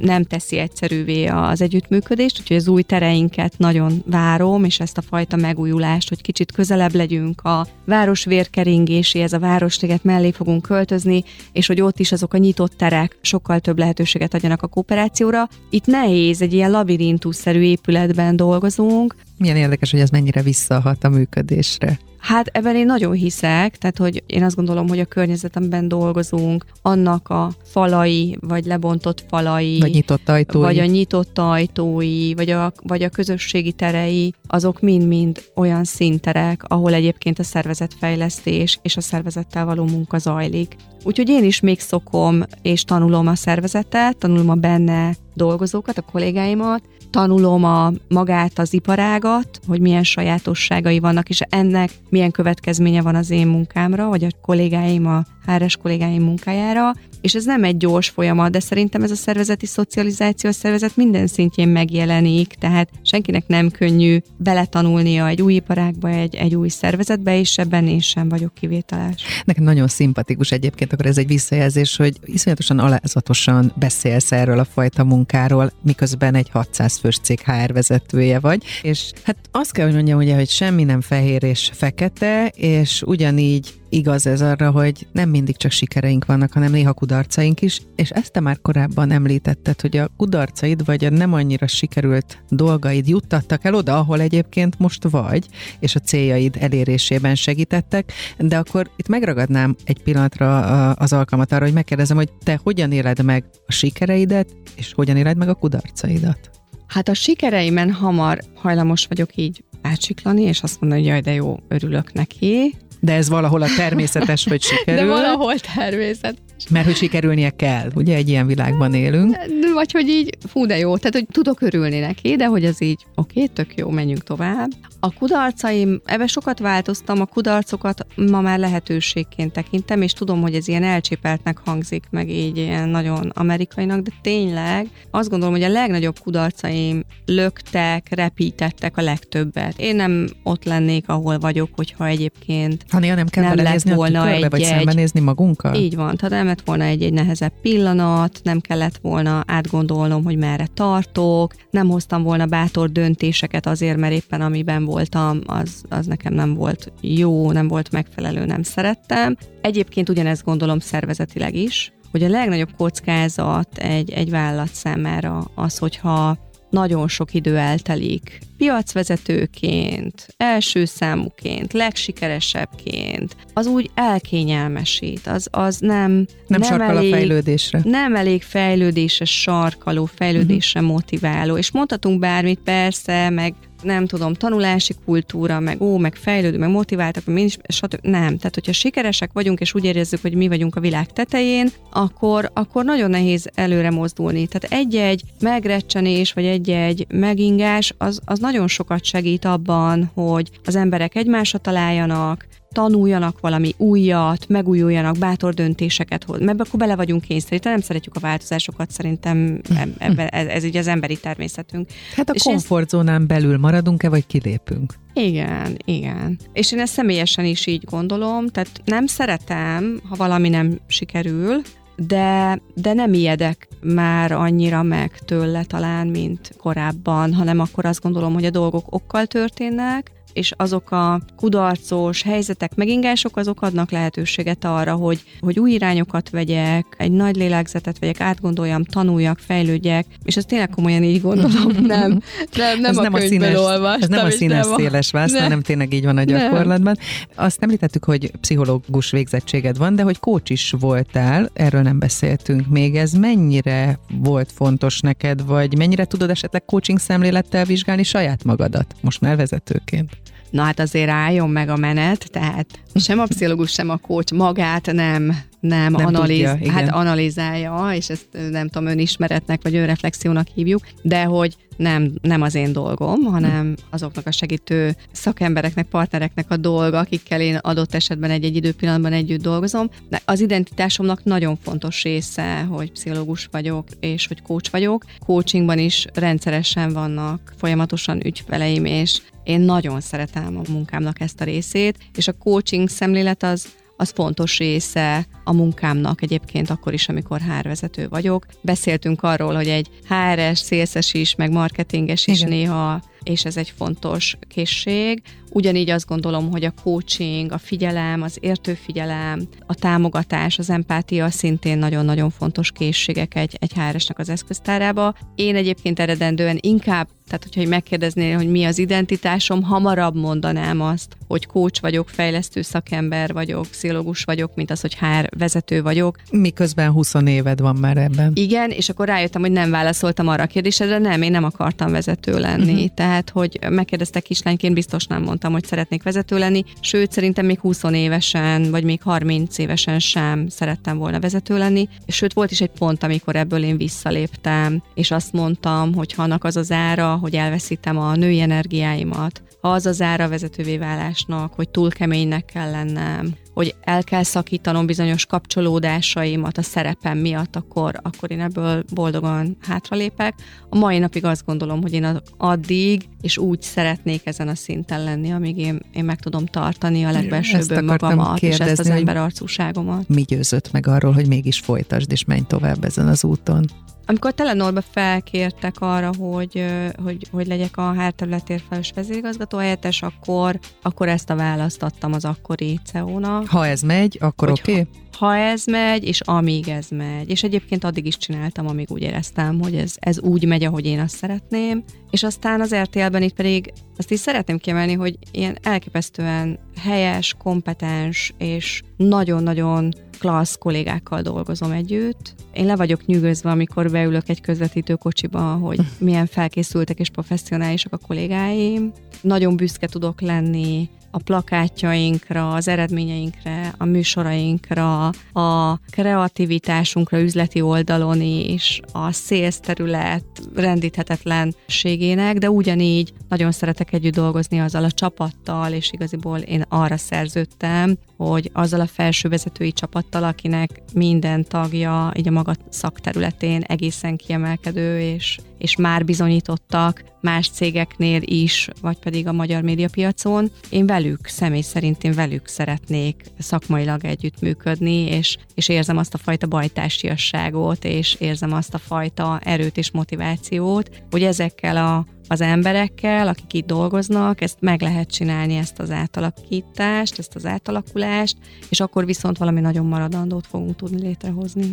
nem teszi egyszerűvé az együttműködést, úgyhogy az új tereinket nagyon várom, és ezt a fajta megújulást, hogy kicsit közel közelebb legyünk a város vérkeringéséhez, a városliget mellé fogunk költözni, és hogy ott is azok a nyitott terek sokkal több lehetőséget adjanak a kooperációra. Itt nehéz, egy ilyen labirintusszerű épületben dolgozunk. Milyen érdekes, hogy ez mennyire visszahat a működésre. Hát ebben én nagyon hiszek, tehát hogy én azt gondolom, hogy a környezetemben dolgozunk, annak a falai, vagy lebontott falai, vagy nyitott ajtói, vagy a nyitott ajtói, vagy a, vagy a közösségi terei, azok mind-mind olyan színterek, ahol egyébként a szervezetfejlesztés és a szervezettel való munka zajlik. Úgyhogy én is még szokom és tanulom a szervezetet, tanulom a benne dolgozókat, a kollégáimat, tanulom a magát az iparágat, hogy milyen sajátosságai vannak, és ennek milyen következménye van az én munkámra, vagy a kollégáim, a HRS kollégáim munkájára, és ez nem egy gyors folyamat, de szerintem ez a szervezeti szocializáció a szervezet minden szintjén megjelenik, tehát senkinek nem könnyű beletanulnia egy új iparágba, egy, egy új szervezetbe, és ebben én sem vagyok kivételes. Nekem nagyon szimpatikus egyébként, akkor ez egy visszajelzés, hogy iszonyatosan alázatosan beszélsz erről a fajta munkáról, miközben egy 600 fős cég HR vezetője vagy, és hát azt kell, hogy mondjam ugye, hogy semmi nem fehér és fekete, és ugyanígy igaz ez arra, hogy nem mindig csak sikereink vannak, hanem néha kudarcaink is, és ezt te már korábban említetted, hogy a kudarcaid vagy a nem annyira sikerült dolgaid juttattak el oda, ahol egyébként most vagy, és a céljaid elérésében segítettek, de akkor itt megragadnám egy pillanatra az alkalmat arra, hogy megkérdezem, hogy te hogyan éled meg a sikereidet, és hogyan éled meg a kudarcaidat? Hát a sikereimen hamar hajlamos vagyok így átsiklani, és azt mondani, hogy jaj, de jó, örülök neki, de ez valahol a természetes, hogy sikerül. De valahol természet. Mert hogy sikerülnie kell, ugye egy ilyen világban élünk. Vagy hogy így, fú, de jó, tehát hogy tudok örülni neki, de hogy az így, oké, okay, tök jó, menjünk tovább. A kudarcaim, ebbe sokat változtam, a kudarcokat ma már lehetőségként tekintem, és tudom, hogy ez ilyen elcsépeltnek hangzik, meg így ilyen nagyon amerikainak, de tényleg azt gondolom, hogy a legnagyobb kudarcaim löktek, repítettek a legtöbbet. Én nem ott lennék, ahol vagyok, hogyha egyébként ha néha nem kell nem lett volna egy, vagy szembenézni magunkkal? Így van, tehát nem lett volna egy, egy nehezebb pillanat, nem kellett volna átgondolnom, hogy merre tartok, nem hoztam volna bátor döntéseket azért, mert éppen amiben voltam, az, az nekem nem volt jó, nem volt megfelelő, nem szerettem. Egyébként ugyanezt gondolom szervezetileg is, hogy a legnagyobb kockázat egy, egy vállalat számára az, hogyha nagyon sok idő eltelik piacvezetőként, első számúként, legsikeresebbként, az úgy elkényelmesít, az, az nem... Nem, nem sarkal elég, a fejlődésre. Nem elég fejlődésre sarkaló, fejlődésre uh-huh. motiváló, és mondhatunk bármit persze, meg nem tudom, tanulási kultúra, meg ó, meg fejlődő, meg motiváltak, meg is, stb. Nem. Tehát, hogyha sikeresek vagyunk, és úgy érezzük, hogy mi vagyunk a világ tetején, akkor, akkor nagyon nehéz előre mozdulni. Tehát egy-egy megrecsenés, vagy egy-egy megingás, az, az nagyon sokat segít abban, hogy az emberek egymásra találjanak, tanuljanak valami újat, megújuljanak, bátor döntéseket hoz. Mert akkor bele vagyunk kényszerítve, nem szeretjük a változásokat, szerintem ebbe, ez, ez így az emberi természetünk. Hát a komfortzónán belül maradunk-e, vagy kilépünk? Igen, igen. És én ezt személyesen is így gondolom, tehát nem szeretem, ha valami nem sikerül, de, de nem ijedek már annyira meg tőle talán, mint korábban, hanem akkor azt gondolom, hogy a dolgok okkal történnek, és azok a kudarcos helyzetek, megingások, azok adnak lehetőséget arra, hogy, hogy új irányokat vegyek, egy nagy lélegzetet vegyek, átgondoljam, tanuljak, fejlődjek, és ezt tényleg komolyan így gondolom, nem, nem, nem ez a nem a színes, olvastam. Ez nem a színes nem széles vász, hanem tényleg így van a gyakorlatban. Nem. Azt említettük, hogy pszichológus végzettséged van, de hogy coach is voltál, erről nem beszéltünk még. Ez mennyire volt fontos neked, vagy mennyire tudod esetleg coaching szemlélettel vizsgálni saját magadat, most már vezetőként? Na hát azért álljon meg a menet, tehát sem a pszichológus, sem a coach magát nem nem, nem analiz, tudja, hát analizálja, és ezt nem tudom, önismeretnek vagy önreflexiónak hívjuk, de hogy nem, nem az én dolgom, hanem azoknak a segítő szakembereknek, partnereknek a dolga, akikkel én adott esetben egy-egy időpillanatban együtt dolgozom. De az identitásomnak nagyon fontos része, hogy pszichológus vagyok, és hogy coach vagyok. Coachingban is rendszeresen vannak folyamatosan ügyfeleim, és én nagyon szeretem a munkámnak ezt a részét, és a coaching szemlélet az az fontos része a munkámnak egyébként akkor is, amikor hárvezető vagyok. Beszéltünk arról, hogy egy HR-es, szélszes is, meg marketinges is Igen. néha és ez egy fontos készség. Ugyanígy azt gondolom, hogy a coaching, a figyelem, az értőfigyelem, a támogatás, az empátia szintén nagyon-nagyon fontos készségek egy, egy HR-esnek az eszköztárába. Én egyébként eredendően inkább tehát, hogyha megkérdeznél, hogy mi az identitásom, hamarabb mondanám azt, hogy coach vagyok, fejlesztő szakember vagyok, pszichológus vagyok, mint az, hogy HR vezető vagyok. Miközben 20 éved van már ebben. Igen, és akkor rájöttem, hogy nem válaszoltam arra a kérdésedre, nem, én nem akartam vezető lenni. Uh-huh. Tehát, hogy megkérdeztek kislányként, biztos nem mondtam, hogy szeretnék vezető lenni, sőt, szerintem még 20 évesen, vagy még 30 évesen sem szerettem volna vezető lenni. Sőt, volt is egy pont, amikor ebből én visszaléptem, és azt mondtam, hogy ha annak az az ára, hogy elveszítem a női energiáimat, ha az az ára vezetővé válásnak, hogy túl keménynek kell lennem, hogy el kell szakítanom bizonyos kapcsolódásaimat a szerepem miatt, akkor, akkor én ebből boldogan hátralépek. A mai napig azt gondolom, hogy én addig és úgy szeretnék ezen a szinten lenni, amíg én, én meg tudom tartani a legbelsőbb önmagamat, és ezt az ember arcúságomat. Mi győzött meg arról, hogy mégis folytasd, és menj tovább ezen az úton? Amikor a Telenorba felkértek arra, hogy, hogy, hogy legyek a HR területért felelős vezérigazgató helyettes, akkor, akkor ezt a választ adtam az akkori CEO-nak. Ha ez megy, akkor oké? Okay? Ha ez megy, és amíg ez megy. És egyébként addig is csináltam, amíg úgy éreztem, hogy ez, ez úgy megy, ahogy én azt szeretném. És aztán az RTL-ben itt pedig azt is szeretném kiemelni, hogy ilyen elképesztően helyes, kompetens és nagyon-nagyon klassz kollégákkal dolgozom együtt. Én le vagyok nyűgözve, amikor beülök egy közvetítő kocsiba, hogy milyen felkészültek és professzionálisak a kollégáim. Nagyon büszke tudok lenni a plakátjainkra, az eredményeinkre, a műsorainkra, a kreativitásunkra üzleti oldalon is, a sales terület rendíthetetlenségének, de ugyanígy nagyon szeretek együtt dolgozni azzal a csapattal, és igaziból én arra szerződtem, hogy azzal a felsővezetői csapattal, akinek minden tagja így a maga szakterületén egészen kiemelkedő, és, és már bizonyítottak más cégeknél is, vagy pedig a magyar médiapiacon. Én velük, személy szerint én velük szeretnék szakmailag együttműködni, és, és érzem azt a fajta bajtársiasságot, és érzem azt a fajta erőt és motivációt, hogy ezekkel a az emberekkel, akik itt dolgoznak, ezt meg lehet csinálni, ezt az átalakítást, ezt az átalakulást, és akkor viszont valami nagyon maradandót fogunk tudni létrehozni.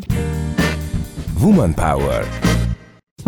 Woman Power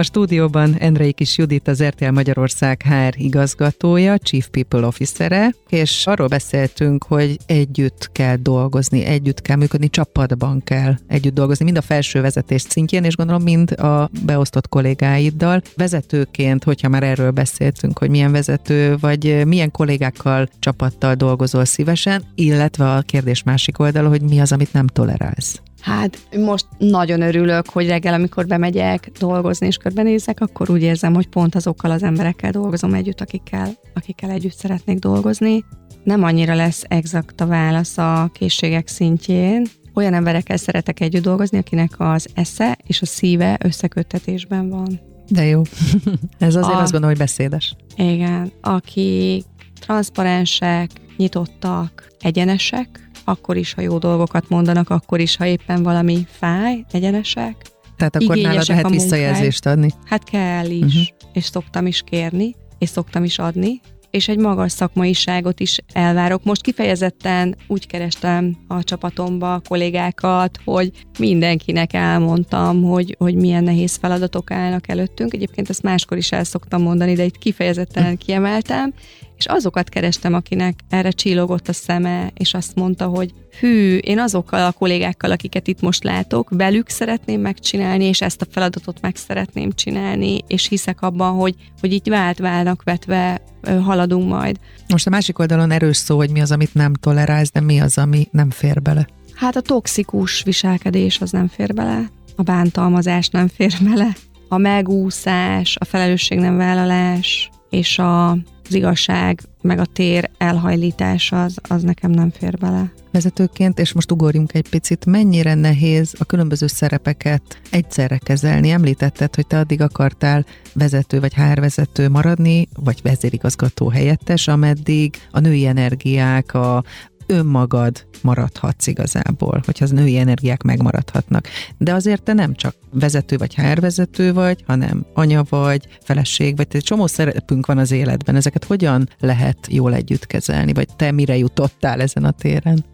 a stúdióban Endrei Kis Judit, az RTL Magyarország HR igazgatója, Chief People Officere, és arról beszéltünk, hogy együtt kell dolgozni, együtt kell működni, csapatban kell együtt dolgozni, mind a felső vezetés szintjén, és gondolom mind a beosztott kollégáiddal. Vezetőként, hogyha már erről beszéltünk, hogy milyen vezető, vagy milyen kollégákkal, csapattal dolgozol szívesen, illetve a kérdés másik oldala, hogy mi az, amit nem tolerálsz. Hát most nagyon örülök, hogy reggel, amikor bemegyek dolgozni és körbenézek, akkor úgy érzem, hogy pont azokkal az emberekkel dolgozom együtt, akikkel, akikkel együtt szeretnék dolgozni. Nem annyira lesz exakt a válasz a készségek szintjén. Olyan emberekkel szeretek együtt dolgozni, akinek az esze és a szíve összeköttetésben van. De jó. Ez azért a, azt gondolom, hogy beszédes. Igen. Akik transzparensek, nyitottak, egyenesek, akkor is, ha jó dolgokat mondanak, akkor is, ha éppen valami fáj, egyenesek. Tehát akkor nálad lehet visszajelzést adni? Hát kell is, uh-huh. és szoktam is kérni, és szoktam is adni, és egy magas szakmaiságot is elvárok. Most kifejezetten úgy kerestem a csapatomba a kollégákat, hogy mindenkinek elmondtam, hogy, hogy milyen nehéz feladatok állnak előttünk. Egyébként ezt máskor is el szoktam mondani, de itt kifejezetten kiemeltem, és azokat kerestem, akinek erre csillogott a szeme, és azt mondta, hogy hű, én azokkal a kollégákkal, akiket itt most látok, velük szeretném megcsinálni, és ezt a feladatot meg szeretném csinálni, és hiszek abban, hogy, hogy így vált válnak vetve haladunk majd. Most a másik oldalon erős szó, hogy mi az, amit nem tolerálsz, de mi az, ami nem fér bele? Hát a toxikus viselkedés az nem fér bele, a bántalmazás nem fér bele, a megúszás, a felelősség nem vállalás, és a az igazság, meg a tér elhajlítása az, az nekem nem fér bele. Vezetőként, és most ugorjunk egy picit, mennyire nehéz a különböző szerepeket egyszerre kezelni? Említetted, hogy te addig akartál vezető vagy HR vezető maradni, vagy vezérigazgató helyettes, ameddig a női energiák, a, önmagad maradhatsz igazából, hogyha az női energiák megmaradhatnak. De azért te nem csak vezető vagy HR vezető vagy, hanem anya vagy, feleség vagy, egy csomó szerepünk van az életben. Ezeket hogyan lehet jól együtt kezelni, vagy te mire jutottál ezen a téren?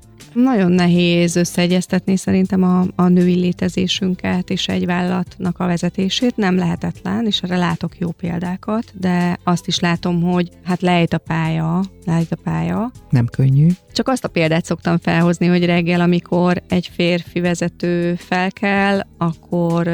Nagyon nehéz összeegyeztetni szerintem a, a női létezésünket és egy vállalatnak a vezetését. Nem lehetetlen, és erre látok jó példákat, de azt is látom, hogy hát lejt a pálya, lejt a pálya. Nem könnyű. Csak azt a példát szoktam felhozni, hogy reggel, amikor egy férfi vezető felkel, akkor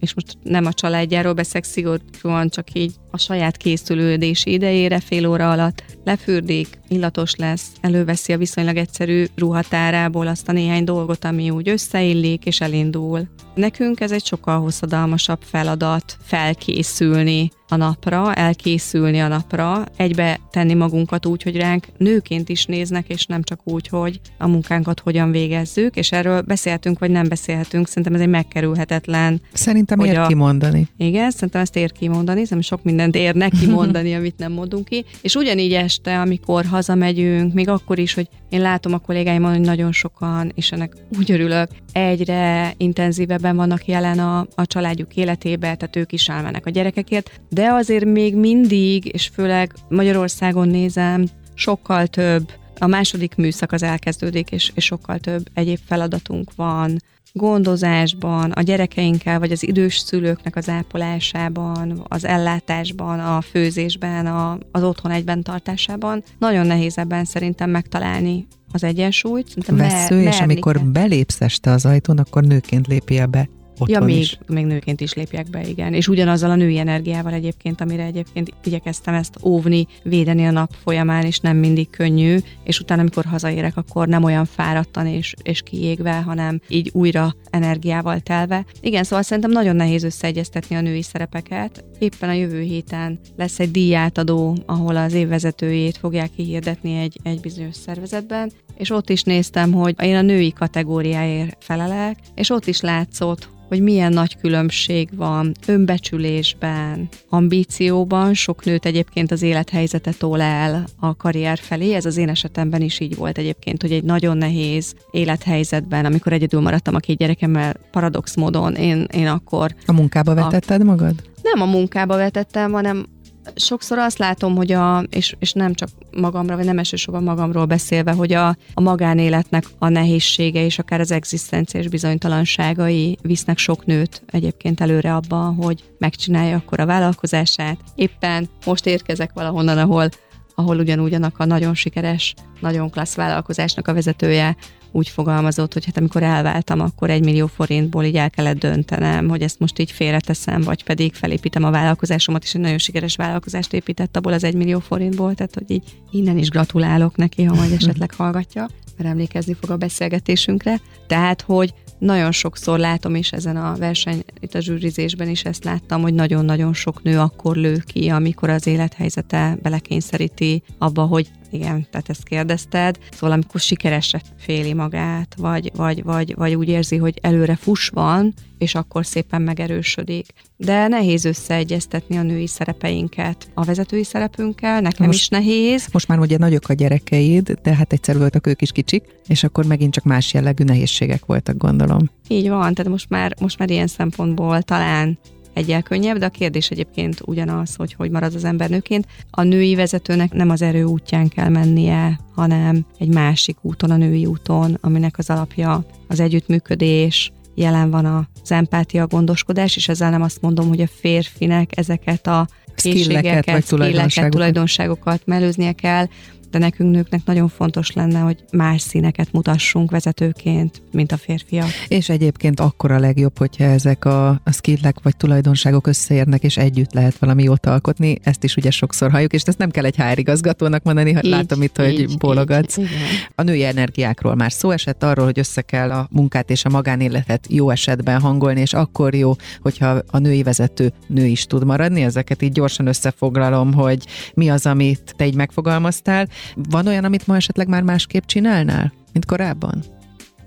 és most nem a családjáról beszek szigorúan, csak így a saját készülődési idejére fél óra alatt lefürdik, illatos lesz, előveszi a viszonylag egyszerű ruhatárából azt a néhány dolgot, ami úgy összeillik, és elindul. Nekünk ez egy sokkal hosszadalmasabb feladat felkészülni a napra, elkészülni a napra, egybe tenni magunkat úgy, hogy ránk nőként is néznek, és nem csak úgy, hogy a munkánkat hogyan végezzük, és erről beszélhetünk, vagy nem beszélhetünk, szerintem ez egy megkerülhetetlen. Szerintem ér a... kimondani. Igen, szerintem ezt ér kimondani, szerintem sok minden mindent ér neki mondani, amit nem mondunk ki. És ugyanígy este, amikor hazamegyünk, még akkor is, hogy én látom a kollégáimon, hogy nagyon sokan, és ennek úgy örülök, egyre intenzívebben vannak jelen a, a családjuk életébe, tehát ők is elmennek a gyerekekért, de azért még mindig, és főleg Magyarországon nézem, sokkal több a második műszak az elkezdődik, és, és sokkal több egyéb feladatunk van, gondozásban, a gyerekeinkkel, vagy az idős szülőknek az ápolásában, az ellátásban, a főzésben, a, az otthon egyben tartásában. Nagyon nehéz ebben szerintem megtalálni az egyensúlyt. Vesző, mer- és amikor belépsz este az ajtón, akkor nőként lépjél be ja, még, is. még nőként is lépjek be, igen. És ugyanazzal a női energiával egyébként, amire egyébként igyekeztem ezt óvni, védeni a nap folyamán, és nem mindig könnyű, és utána, amikor hazaérek, akkor nem olyan fáradtan és, és kiégve, hanem így újra energiával telve. Igen, szóval szerintem nagyon nehéz összeegyeztetni a női szerepeket. Éppen a jövő héten lesz egy díjátadó, ahol az évvezetőjét fogják kihirdetni egy, egy bizonyos szervezetben, és ott is néztem, hogy én a női kategóriáért felelek, és ott is látszott, hogy milyen nagy különbség van önbecsülésben, ambícióban. Sok nőt egyébként az élethelyzete tól el a karrier felé. Ez az én esetemben is így volt egyébként, hogy egy nagyon nehéz élethelyzetben, amikor egyedül maradtam a két gyerekemmel, paradox módon, én, én akkor... A munkába vetetted a... magad? Nem a munkába vetettem, hanem sokszor azt látom, hogy a, és, és nem csak magamra, vagy nem elsősorban magamról beszélve, hogy a, a magánéletnek a nehézsége és akár az egzisztenciás bizonytalanságai visznek sok nőt egyébként előre abban, hogy megcsinálja akkor a vállalkozását. Éppen most érkezek valahonnan, ahol ahol ugyanúgy annak a nagyon sikeres, nagyon klassz vállalkozásnak a vezetője úgy fogalmazott, hogy hát amikor elváltam, akkor egy millió forintból így el kellett döntenem, hogy ezt most így félreteszem, vagy pedig felépítem a vállalkozásomat, és egy nagyon sikeres vállalkozást épített abból az egy millió forintból, tehát hogy így innen is gratulálok neki, ha majd esetleg hallgatja, mert emlékezni fog a beszélgetésünkre. Tehát, hogy nagyon sokszor látom, és ezen a verseny, itt a zsűrizésben is ezt láttam, hogy nagyon-nagyon sok nő akkor lő ki, amikor az élethelyzete belekényszeríti abba, hogy igen, tehát ezt kérdezted. Szóval amikor sikeresre féli magát, vagy, vagy, vagy, vagy úgy érzi, hogy előre fuss van, és akkor szépen megerősödik. De nehéz összeegyeztetni a női szerepeinket a vezetői szerepünkkel, nekem most, is nehéz. Most már ugye nagyok a gyerekeid, de hát egyszer voltak ők is kicsik, és akkor megint csak más jellegű nehézségek voltak, gondolom. Így van, tehát most már, most már ilyen szempontból talán egyel könnyebb, de a kérdés egyébként ugyanaz, hogy hogy marad az ember nőként. A női vezetőnek nem az erő útján kell mennie, hanem egy másik úton, a női úton, aminek az alapja az együttműködés, jelen van az empátia, a gondoskodás, és ezzel nem azt mondom, hogy a férfinek ezeket a készségeket, vagy tulajdonságokat. tulajdonságokat mellőznie kell, de nekünk nőknek nagyon fontos lenne, hogy más színeket mutassunk vezetőként, mint a férfiak. És egyébként akkor a legjobb, hogyha ezek a, a skillek vagy tulajdonságok összeérnek, és együtt lehet valami jót alkotni. Ezt is ugye sokszor halljuk, és ezt nem kell egy HR igazgatónak mondani, ha látom itt, hogy így, bólogatsz. Így, a női energiákról már szó esett arról, hogy össze kell a munkát és a magánéletet jó esetben hangolni, és akkor jó, hogyha a női vezető nő is tud maradni. Ezeket így gyorsan összefoglalom, hogy mi az, amit te így megfogalmaztál, van olyan, amit ma esetleg már másképp csinálnál, mint korábban?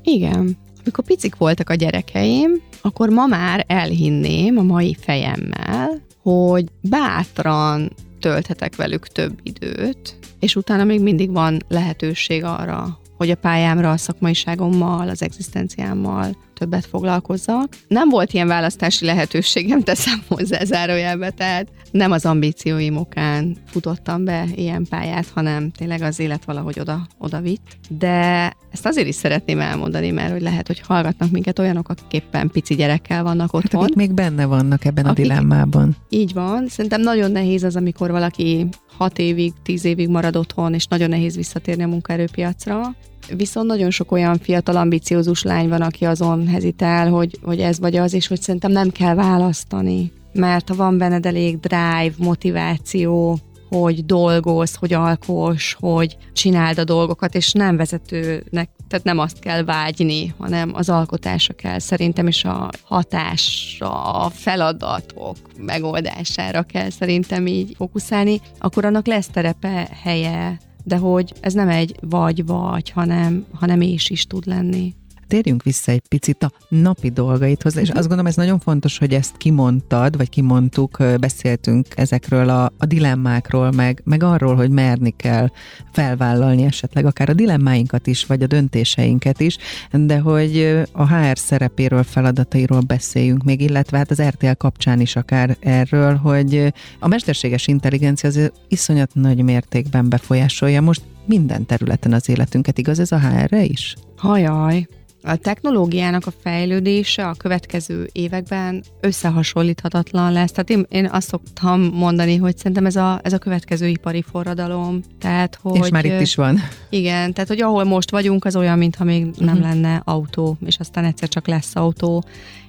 Igen. Amikor picik voltak a gyerekeim, akkor ma már elhinném a mai fejemmel, hogy bátran tölthetek velük több időt, és utána még mindig van lehetőség arra, hogy a pályámra, a szakmaiságommal, az egzisztenciámmal többet foglalkozzak. Nem volt ilyen választási lehetőségem, teszem hozzá zárójelbe, tehát nem az ambícióim okán futottam be ilyen pályát, hanem tényleg az élet valahogy oda, oda vitt. De ezt azért is szeretném elmondani, mert hogy lehet, hogy hallgatnak minket olyanok, akik éppen pici gyerekkel vannak otthon. Hát, akik még benne vannak ebben akik, a dilemmában. Így van. Szerintem nagyon nehéz az, amikor valaki hat évig, tíz évig marad otthon, és nagyon nehéz visszatérni a munkaerőpiacra. Viszont nagyon sok olyan fiatal, ambiciózus lány van, aki azon hezitál, hogy, hogy ez vagy az, és hogy szerintem nem kell választani. Mert ha van benned elég drive, motiváció, hogy dolgoz, hogy alkos, hogy csináld a dolgokat, és nem vezetőnek, tehát nem azt kell vágyni, hanem az alkotásra kell szerintem, és a hatásra, a feladatok megoldására kell szerintem így fókuszálni, akkor annak lesz terepe, helye, de hogy ez nem egy vagy-vagy, hanem, hanem és is tud lenni. Térjünk vissza egy picit a napi dolgaithoz, és azt gondolom, ez nagyon fontos, hogy ezt kimondtad, vagy kimondtuk, beszéltünk ezekről a, a dilemmákról, meg, meg arról, hogy merni kell felvállalni esetleg akár a dilemmáinkat is, vagy a döntéseinket is, de hogy a HR szerepéről, feladatairól beszéljünk még, illetve hát az RTL kapcsán is akár erről, hogy a mesterséges intelligencia az iszonyat nagy mértékben befolyásolja most minden területen az életünket. Igaz ez a HR-re is? Hajaj, a technológiának a fejlődése a következő években összehasonlíthatatlan lesz. Tehát én, én azt szoktam mondani, hogy szerintem ez a, ez a következő ipari forradalom. Tehát, hogy, és már itt is van. Igen, tehát hogy ahol most vagyunk, az olyan, mintha még nem uh-huh. lenne autó, és aztán egyszer csak lesz autó.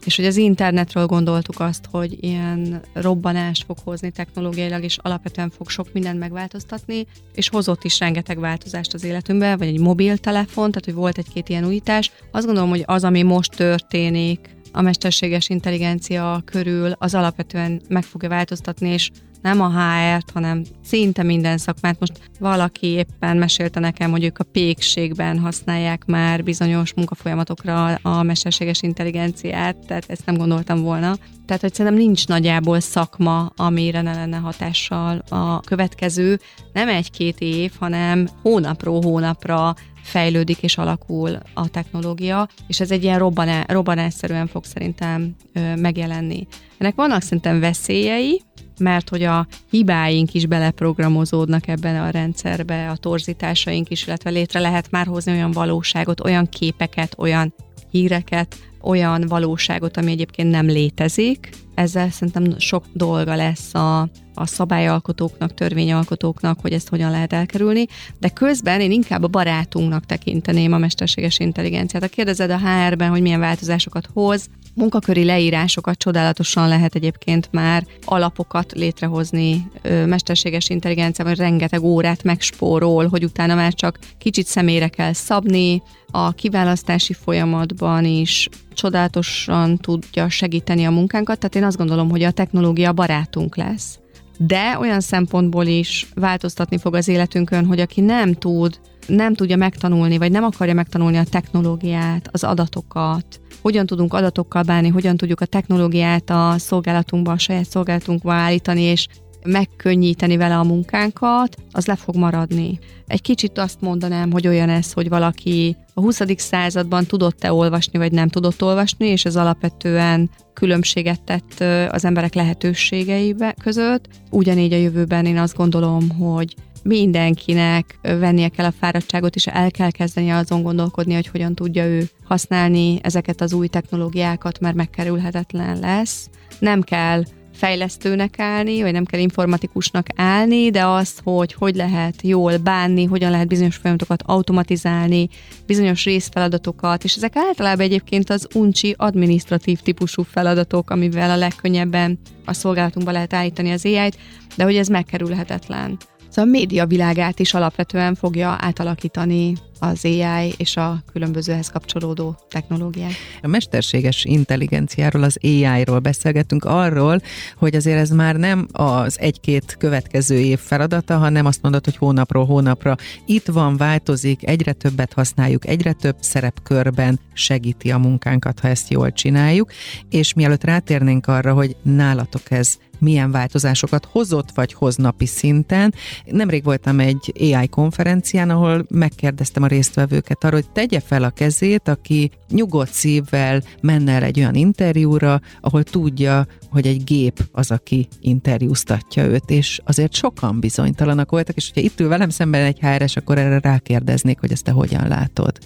És hogy az internetről gondoltuk azt, hogy ilyen robbanást fog hozni technológiailag, és alapvetően fog sok mindent megváltoztatni, és hozott is rengeteg változást az életünkbe, vagy egy mobiltelefon, tehát hogy volt egy-két ilyen újítás. Azt gondolom, hogy az, ami most történik, a mesterséges intelligencia körül, az alapvetően meg fogja változtatni, és nem a HR-t, hanem szinte minden szakmát. Most valaki éppen mesélte nekem, hogy ők a pékségben használják már bizonyos munkafolyamatokra a mesterséges intelligenciát, tehát ezt nem gondoltam volna. Tehát, hogy szerintem nincs nagyjából szakma, amire ne lenne hatással a következő, nem egy-két év, hanem hónapról hónapra fejlődik és alakul a technológia, és ez egy ilyen robbaná, robbanásszerűen fog szerintem megjelenni. Ennek vannak szerintem veszélyei, mert hogy a hibáink is beleprogramozódnak ebben a rendszerbe, a torzításaink is, illetve létre lehet már hozni olyan valóságot, olyan képeket, olyan híreket, olyan valóságot, ami egyébként nem létezik. Ezzel szerintem sok dolga lesz a, a szabályalkotóknak, törvényalkotóknak, hogy ezt hogyan lehet elkerülni, de közben én inkább a barátunknak tekinteném a mesterséges intelligenciát. A kérdezed a HR-ben, hogy milyen változásokat hoz, munkaköri leírásokat csodálatosan lehet egyébként már alapokat létrehozni mesterséges intelligenciával, rengeteg órát megspórol, hogy utána már csak kicsit személyre kell szabni, a kiválasztási folyamatban is csodálatosan tudja segíteni a munkánkat, tehát én azt gondolom, hogy a technológia barátunk lesz. De olyan szempontból is változtatni fog az életünkön, hogy aki nem tud, nem tudja megtanulni, vagy nem akarja megtanulni a technológiát, az adatokat, hogyan tudunk adatokkal bánni, hogyan tudjuk a technológiát a szolgálatunkba, a saját szolgálatunkba állítani, és megkönnyíteni vele a munkánkat, az le fog maradni. Egy kicsit azt mondanám, hogy olyan ez, hogy valaki a 20. században tudott-e olvasni, vagy nem tudott olvasni, és ez alapvetően különbséget tett az emberek lehetőségeibe között. Ugyanígy a jövőben én azt gondolom, hogy mindenkinek vennie kell a fáradtságot, és el kell kezdeni azon gondolkodni, hogy hogyan tudja ő használni ezeket az új technológiákat, mert megkerülhetetlen lesz. Nem kell fejlesztőnek állni, vagy nem kell informatikusnak állni, de az, hogy hogy lehet jól bánni, hogyan lehet bizonyos folyamatokat automatizálni, bizonyos részfeladatokat, és ezek általában egyébként az uncsi administratív típusú feladatok, amivel a legkönnyebben a szolgálatunkba lehet állítani az AI-t, de hogy ez megkerülhetetlen. Szóval a média világát is alapvetően fogja átalakítani az AI és a különbözőhez kapcsolódó technológiák. A mesterséges intelligenciáról, az AI-ról beszélgetünk arról, hogy azért ez már nem az egy-két következő év feladata, hanem azt mondod, hogy hónapról hónapra itt van, változik, egyre többet használjuk, egyre több szerepkörben segíti a munkánkat, ha ezt jól csináljuk, és mielőtt rátérnénk arra, hogy nálatok ez milyen változásokat hozott vagy hoz napi szinten. Nemrég voltam egy AI konferencián, ahol megkérdeztem a résztvevőket arra, hogy tegye fel a kezét, aki nyugodt szívvel menne el egy olyan interjúra, ahol tudja, hogy egy gép az, aki interjúztatja őt, és azért sokan bizonytalanak voltak, és hogyha itt ül velem szemben egy HRS, akkor erre rákérdeznék, hogy ezt te hogyan látod.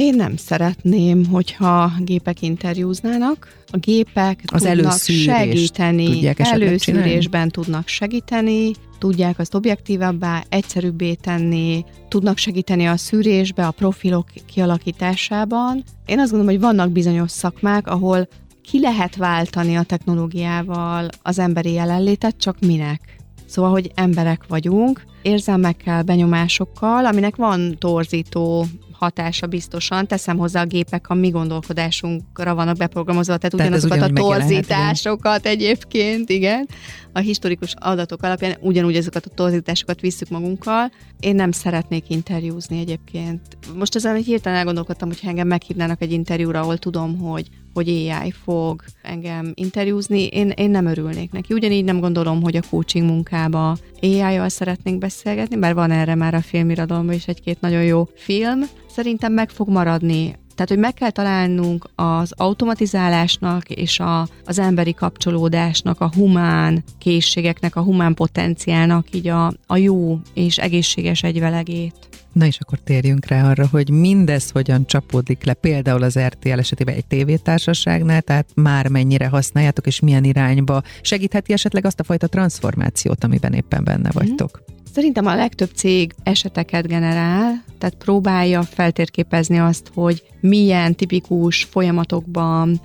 Én nem szeretném, hogyha gépek interjúznának. A gépek az tudnak segíteni, előszűrésben tudnak segíteni, tudják azt objektívabbá, egyszerűbbé tenni, tudnak segíteni a szűrésbe, a profilok kialakításában. Én azt gondolom, hogy vannak bizonyos szakmák, ahol ki lehet váltani a technológiával az emberi jelenlétet, csak minek? Szóval, hogy emberek vagyunk, érzelmekkel, benyomásokkal, aminek van torzító hatása biztosan. Teszem hozzá a gépek a mi gondolkodásunkra vannak beprogramozva, tehát, tehát ugyanazokat a torzításokat egyébként, igen. A historikus adatok alapján ugyanúgy ezeket a torzításokat visszük magunkkal. Én nem szeretnék interjúzni egyébként. Most ezen hirtelen elgondolkodtam, hogy engem meghívnának egy interjúra, ahol tudom, hogy hogy AI fog engem interjúzni, én, én nem örülnék neki. Ugyanígy nem gondolom, hogy a coaching munkába AI-jal szeretnénk beszélgetni, bár van erre már a filmirodalomban is egy-két nagyon jó film. Szerintem meg fog maradni tehát, hogy meg kell találnunk az automatizálásnak és a, az emberi kapcsolódásnak, a humán készségeknek, a humán potenciálnak így a, a jó és egészséges egyvelegét. Na és akkor térjünk rá arra, hogy mindez hogyan csapódik le, például az RTL esetében egy tévétársaságnál, tehát már mennyire használjátok, és milyen irányba segítheti esetleg azt a fajta transformációt, amiben éppen benne mhm. vagytok. Mm-hmm. Szerintem a legtöbb cég eseteket generál, tehát próbálja feltérképezni azt, hogy milyen tipikus folyamatokban,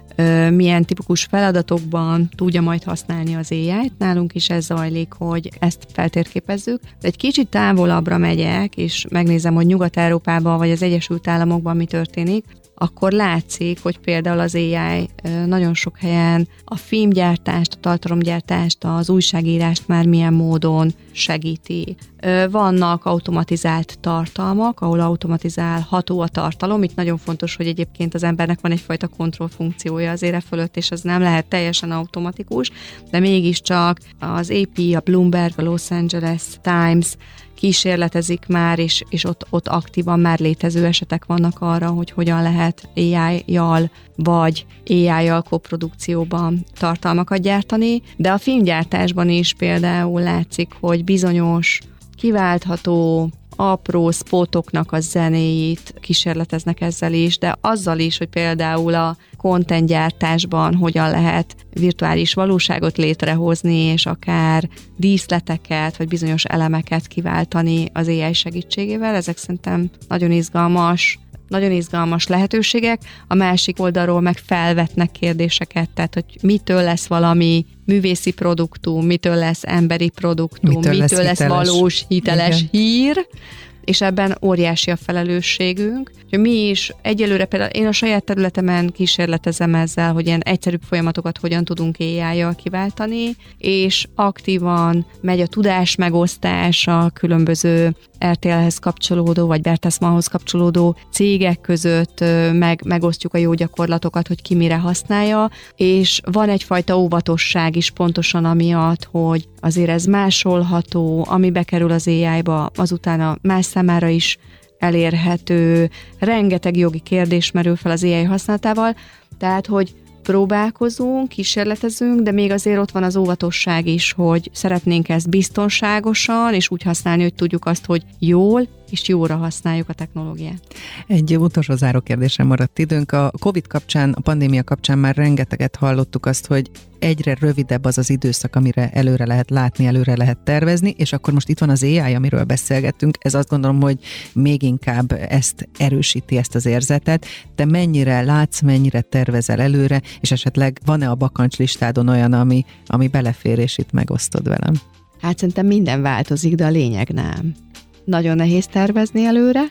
milyen tipikus feladatokban tudja majd használni az AI-t. Nálunk is ez zajlik, hogy ezt feltérképezzük. De egy kicsit távolabbra megyek, és megnézem, hogy Nyugat-Európában vagy az Egyesült Államokban mi történik, akkor látszik, hogy például az AI nagyon sok helyen a filmgyártást, a tartalomgyártást, az újságírást már milyen módon segíti. Vannak automatizált tartalmak, ahol automatizálható a tartalom. Itt nagyon fontos, hogy egyébként az embernek van egyfajta kontrollfunkciója az ére fölött, és az nem lehet teljesen automatikus, de mégiscsak az AP, a Bloomberg, a Los Angeles Times, kísérletezik már, és, és ott, ott aktívan már létező esetek vannak arra, hogy hogyan lehet AI-jal vagy AI-jal koprodukcióban tartalmakat gyártani, de a filmgyártásban is például látszik, hogy bizonyos kiváltható apró spotoknak a zenéit kísérleteznek ezzel is, de azzal is, hogy például a kontentgyártásban hogyan lehet virtuális valóságot létrehozni, és akár díszleteket, vagy bizonyos elemeket kiváltani az AI segítségével. Ezek szerintem nagyon izgalmas nagyon izgalmas lehetőségek, a másik oldalról meg felvetnek kérdéseket, tehát hogy mitől lesz valami művészi produktum, mitől lesz emberi produktum, mitől, mitől lesz, lesz valós, hiteles Igen. hír, és ebben óriási a felelősségünk. Hogy mi is egyelőre például én a saját területemen kísérletezem ezzel, hogy ilyen egyszerűbb folyamatokat hogyan tudunk ai kiváltani, és aktívan megy a tudás megosztás a különböző RTL-hez kapcsolódó, vagy Bertelsmannhoz kapcsolódó cégek között meg, megosztjuk a jó gyakorlatokat, hogy ki mire használja, és van egyfajta óvatosság is pontosan amiatt, hogy azért ez másolható, ami bekerül az AI-ba, azután a más számára is elérhető, rengeteg jogi kérdés merül fel az AI használatával, tehát, hogy próbálkozunk, kísérletezünk, de még azért ott van az óvatosság is, hogy szeretnénk ezt biztonságosan, és úgy használni, hogy tudjuk azt, hogy jól és jóra használjuk a technológiát. Egy utolsó záró kérdésem maradt időnk. A COVID kapcsán, a pandémia kapcsán már rengeteget hallottuk azt, hogy egyre rövidebb az az időszak, amire előre lehet látni, előre lehet tervezni, és akkor most itt van az AI, amiről beszélgettünk, ez azt gondolom, hogy még inkább ezt erősíti, ezt az érzetet. Te mennyire látsz, mennyire tervezel előre, és esetleg van-e a bakancslistádon olyan, ami, ami belefér, és itt megosztod velem? Hát szerintem minden változik, de a lényeg nem. Nagyon nehéz tervezni előre,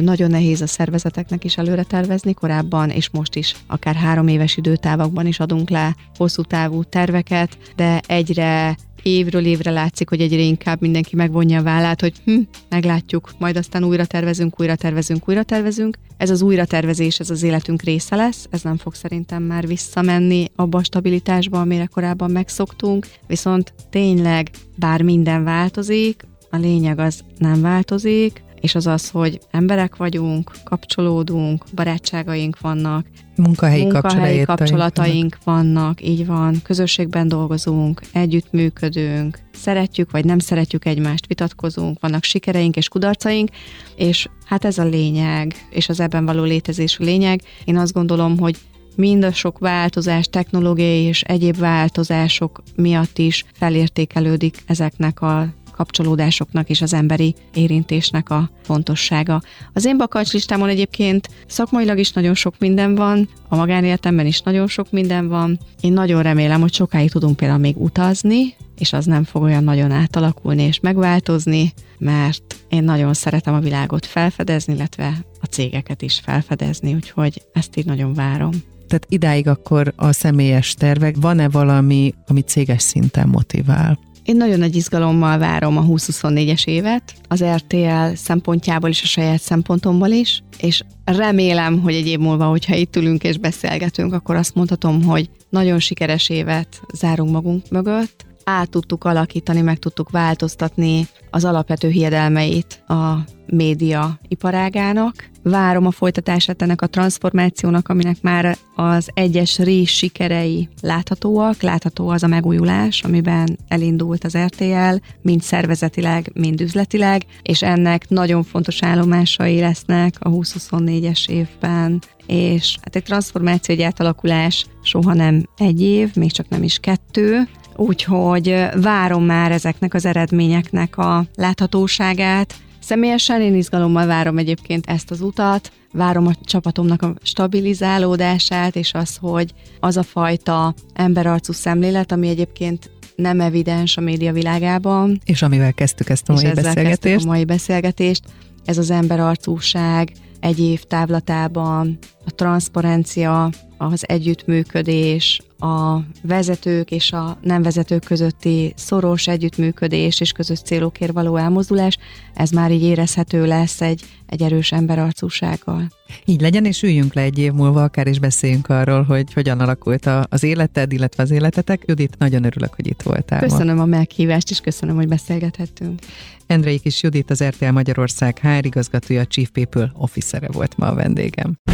nagyon nehéz a szervezeteknek is előre tervezni, korábban és most is akár három éves időtávokban is adunk le hosszú távú terveket, de egyre évről évre látszik, hogy egyre inkább mindenki megvonja a vállát, hogy hm, meglátjuk, majd aztán újra tervezünk, újra tervezünk, újra tervezünk. Ez az újratervezés, ez az életünk része lesz, ez nem fog szerintem már visszamenni abba a stabilitásba, amire korábban megszoktunk, viszont tényleg bár minden változik, a lényeg az nem változik, és az az, hogy emberek vagyunk, kapcsolódunk, barátságaink vannak, munkahelyi, munkahelyi kapcsolataink vannak, így van, közösségben dolgozunk, együttműködünk, szeretjük vagy nem szeretjük egymást, vitatkozunk, vannak sikereink és kudarcaink, és hát ez a lényeg, és az ebben való létezés a lényeg. Én azt gondolom, hogy mind a sok változás, technológiai és egyéb változások miatt is felértékelődik ezeknek a kapcsolódásoknak és az emberi érintésnek a fontossága. Az én bakancslistámon egyébként szakmailag is nagyon sok minden van, a magánéletemben is nagyon sok minden van. Én nagyon remélem, hogy sokáig tudunk például még utazni, és az nem fog olyan nagyon átalakulni és megváltozni, mert én nagyon szeretem a világot felfedezni, illetve a cégeket is felfedezni, úgyhogy ezt így nagyon várom. Tehát idáig akkor a személyes tervek, van-e valami, ami céges szinten motivál? Én nagyon nagy izgalommal várom a 2024-es évet, az RTL szempontjából is, a saját szempontomból is, és remélem, hogy egy év múlva, hogyha itt ülünk és beszélgetünk, akkor azt mondhatom, hogy nagyon sikeres évet zárunk magunk mögött, át tudtuk alakítani, meg tudtuk változtatni az alapvető hiedelmeit a média iparágának. Várom a folytatását ennek a transformációnak, aminek már az egyes rész sikerei láthatóak, látható az a megújulás, amiben elindult az RTL, mind szervezetileg, mind üzletileg, és ennek nagyon fontos állomásai lesznek a 2024-es évben, és hát egy transformáció, egy átalakulás soha nem egy év, még csak nem is kettő, úgyhogy várom már ezeknek az eredményeknek a láthatóságát. Személyesen én izgalommal várom egyébként ezt az utat, várom a csapatomnak a stabilizálódását, és az, hogy az a fajta emberarcú szemlélet, ami egyébként nem evidens a média világában. És amivel kezdtük ezt a mai beszélgetést. a mai beszélgetést. Ez az emberarcúság egy év távlatában, a transzparencia, az együttműködés, a vezetők és a nem vezetők közötti szoros együttműködés és közös célokért való elmozdulás, ez már így érezhető lesz egy, egy erős emberarcúsággal. Így legyen, és üljünk le egy év múlva, akár is beszéljünk arról, hogy hogyan alakult a, az életed, illetve az életetek. Judit, nagyon örülök, hogy itt voltál. Köszönöm ma. a meghívást, és köszönöm, hogy beszélgethettünk. Endrei Kis Judit, az RTL Magyarország HR igazgatója, Chief People Officer volt ma a vendégem.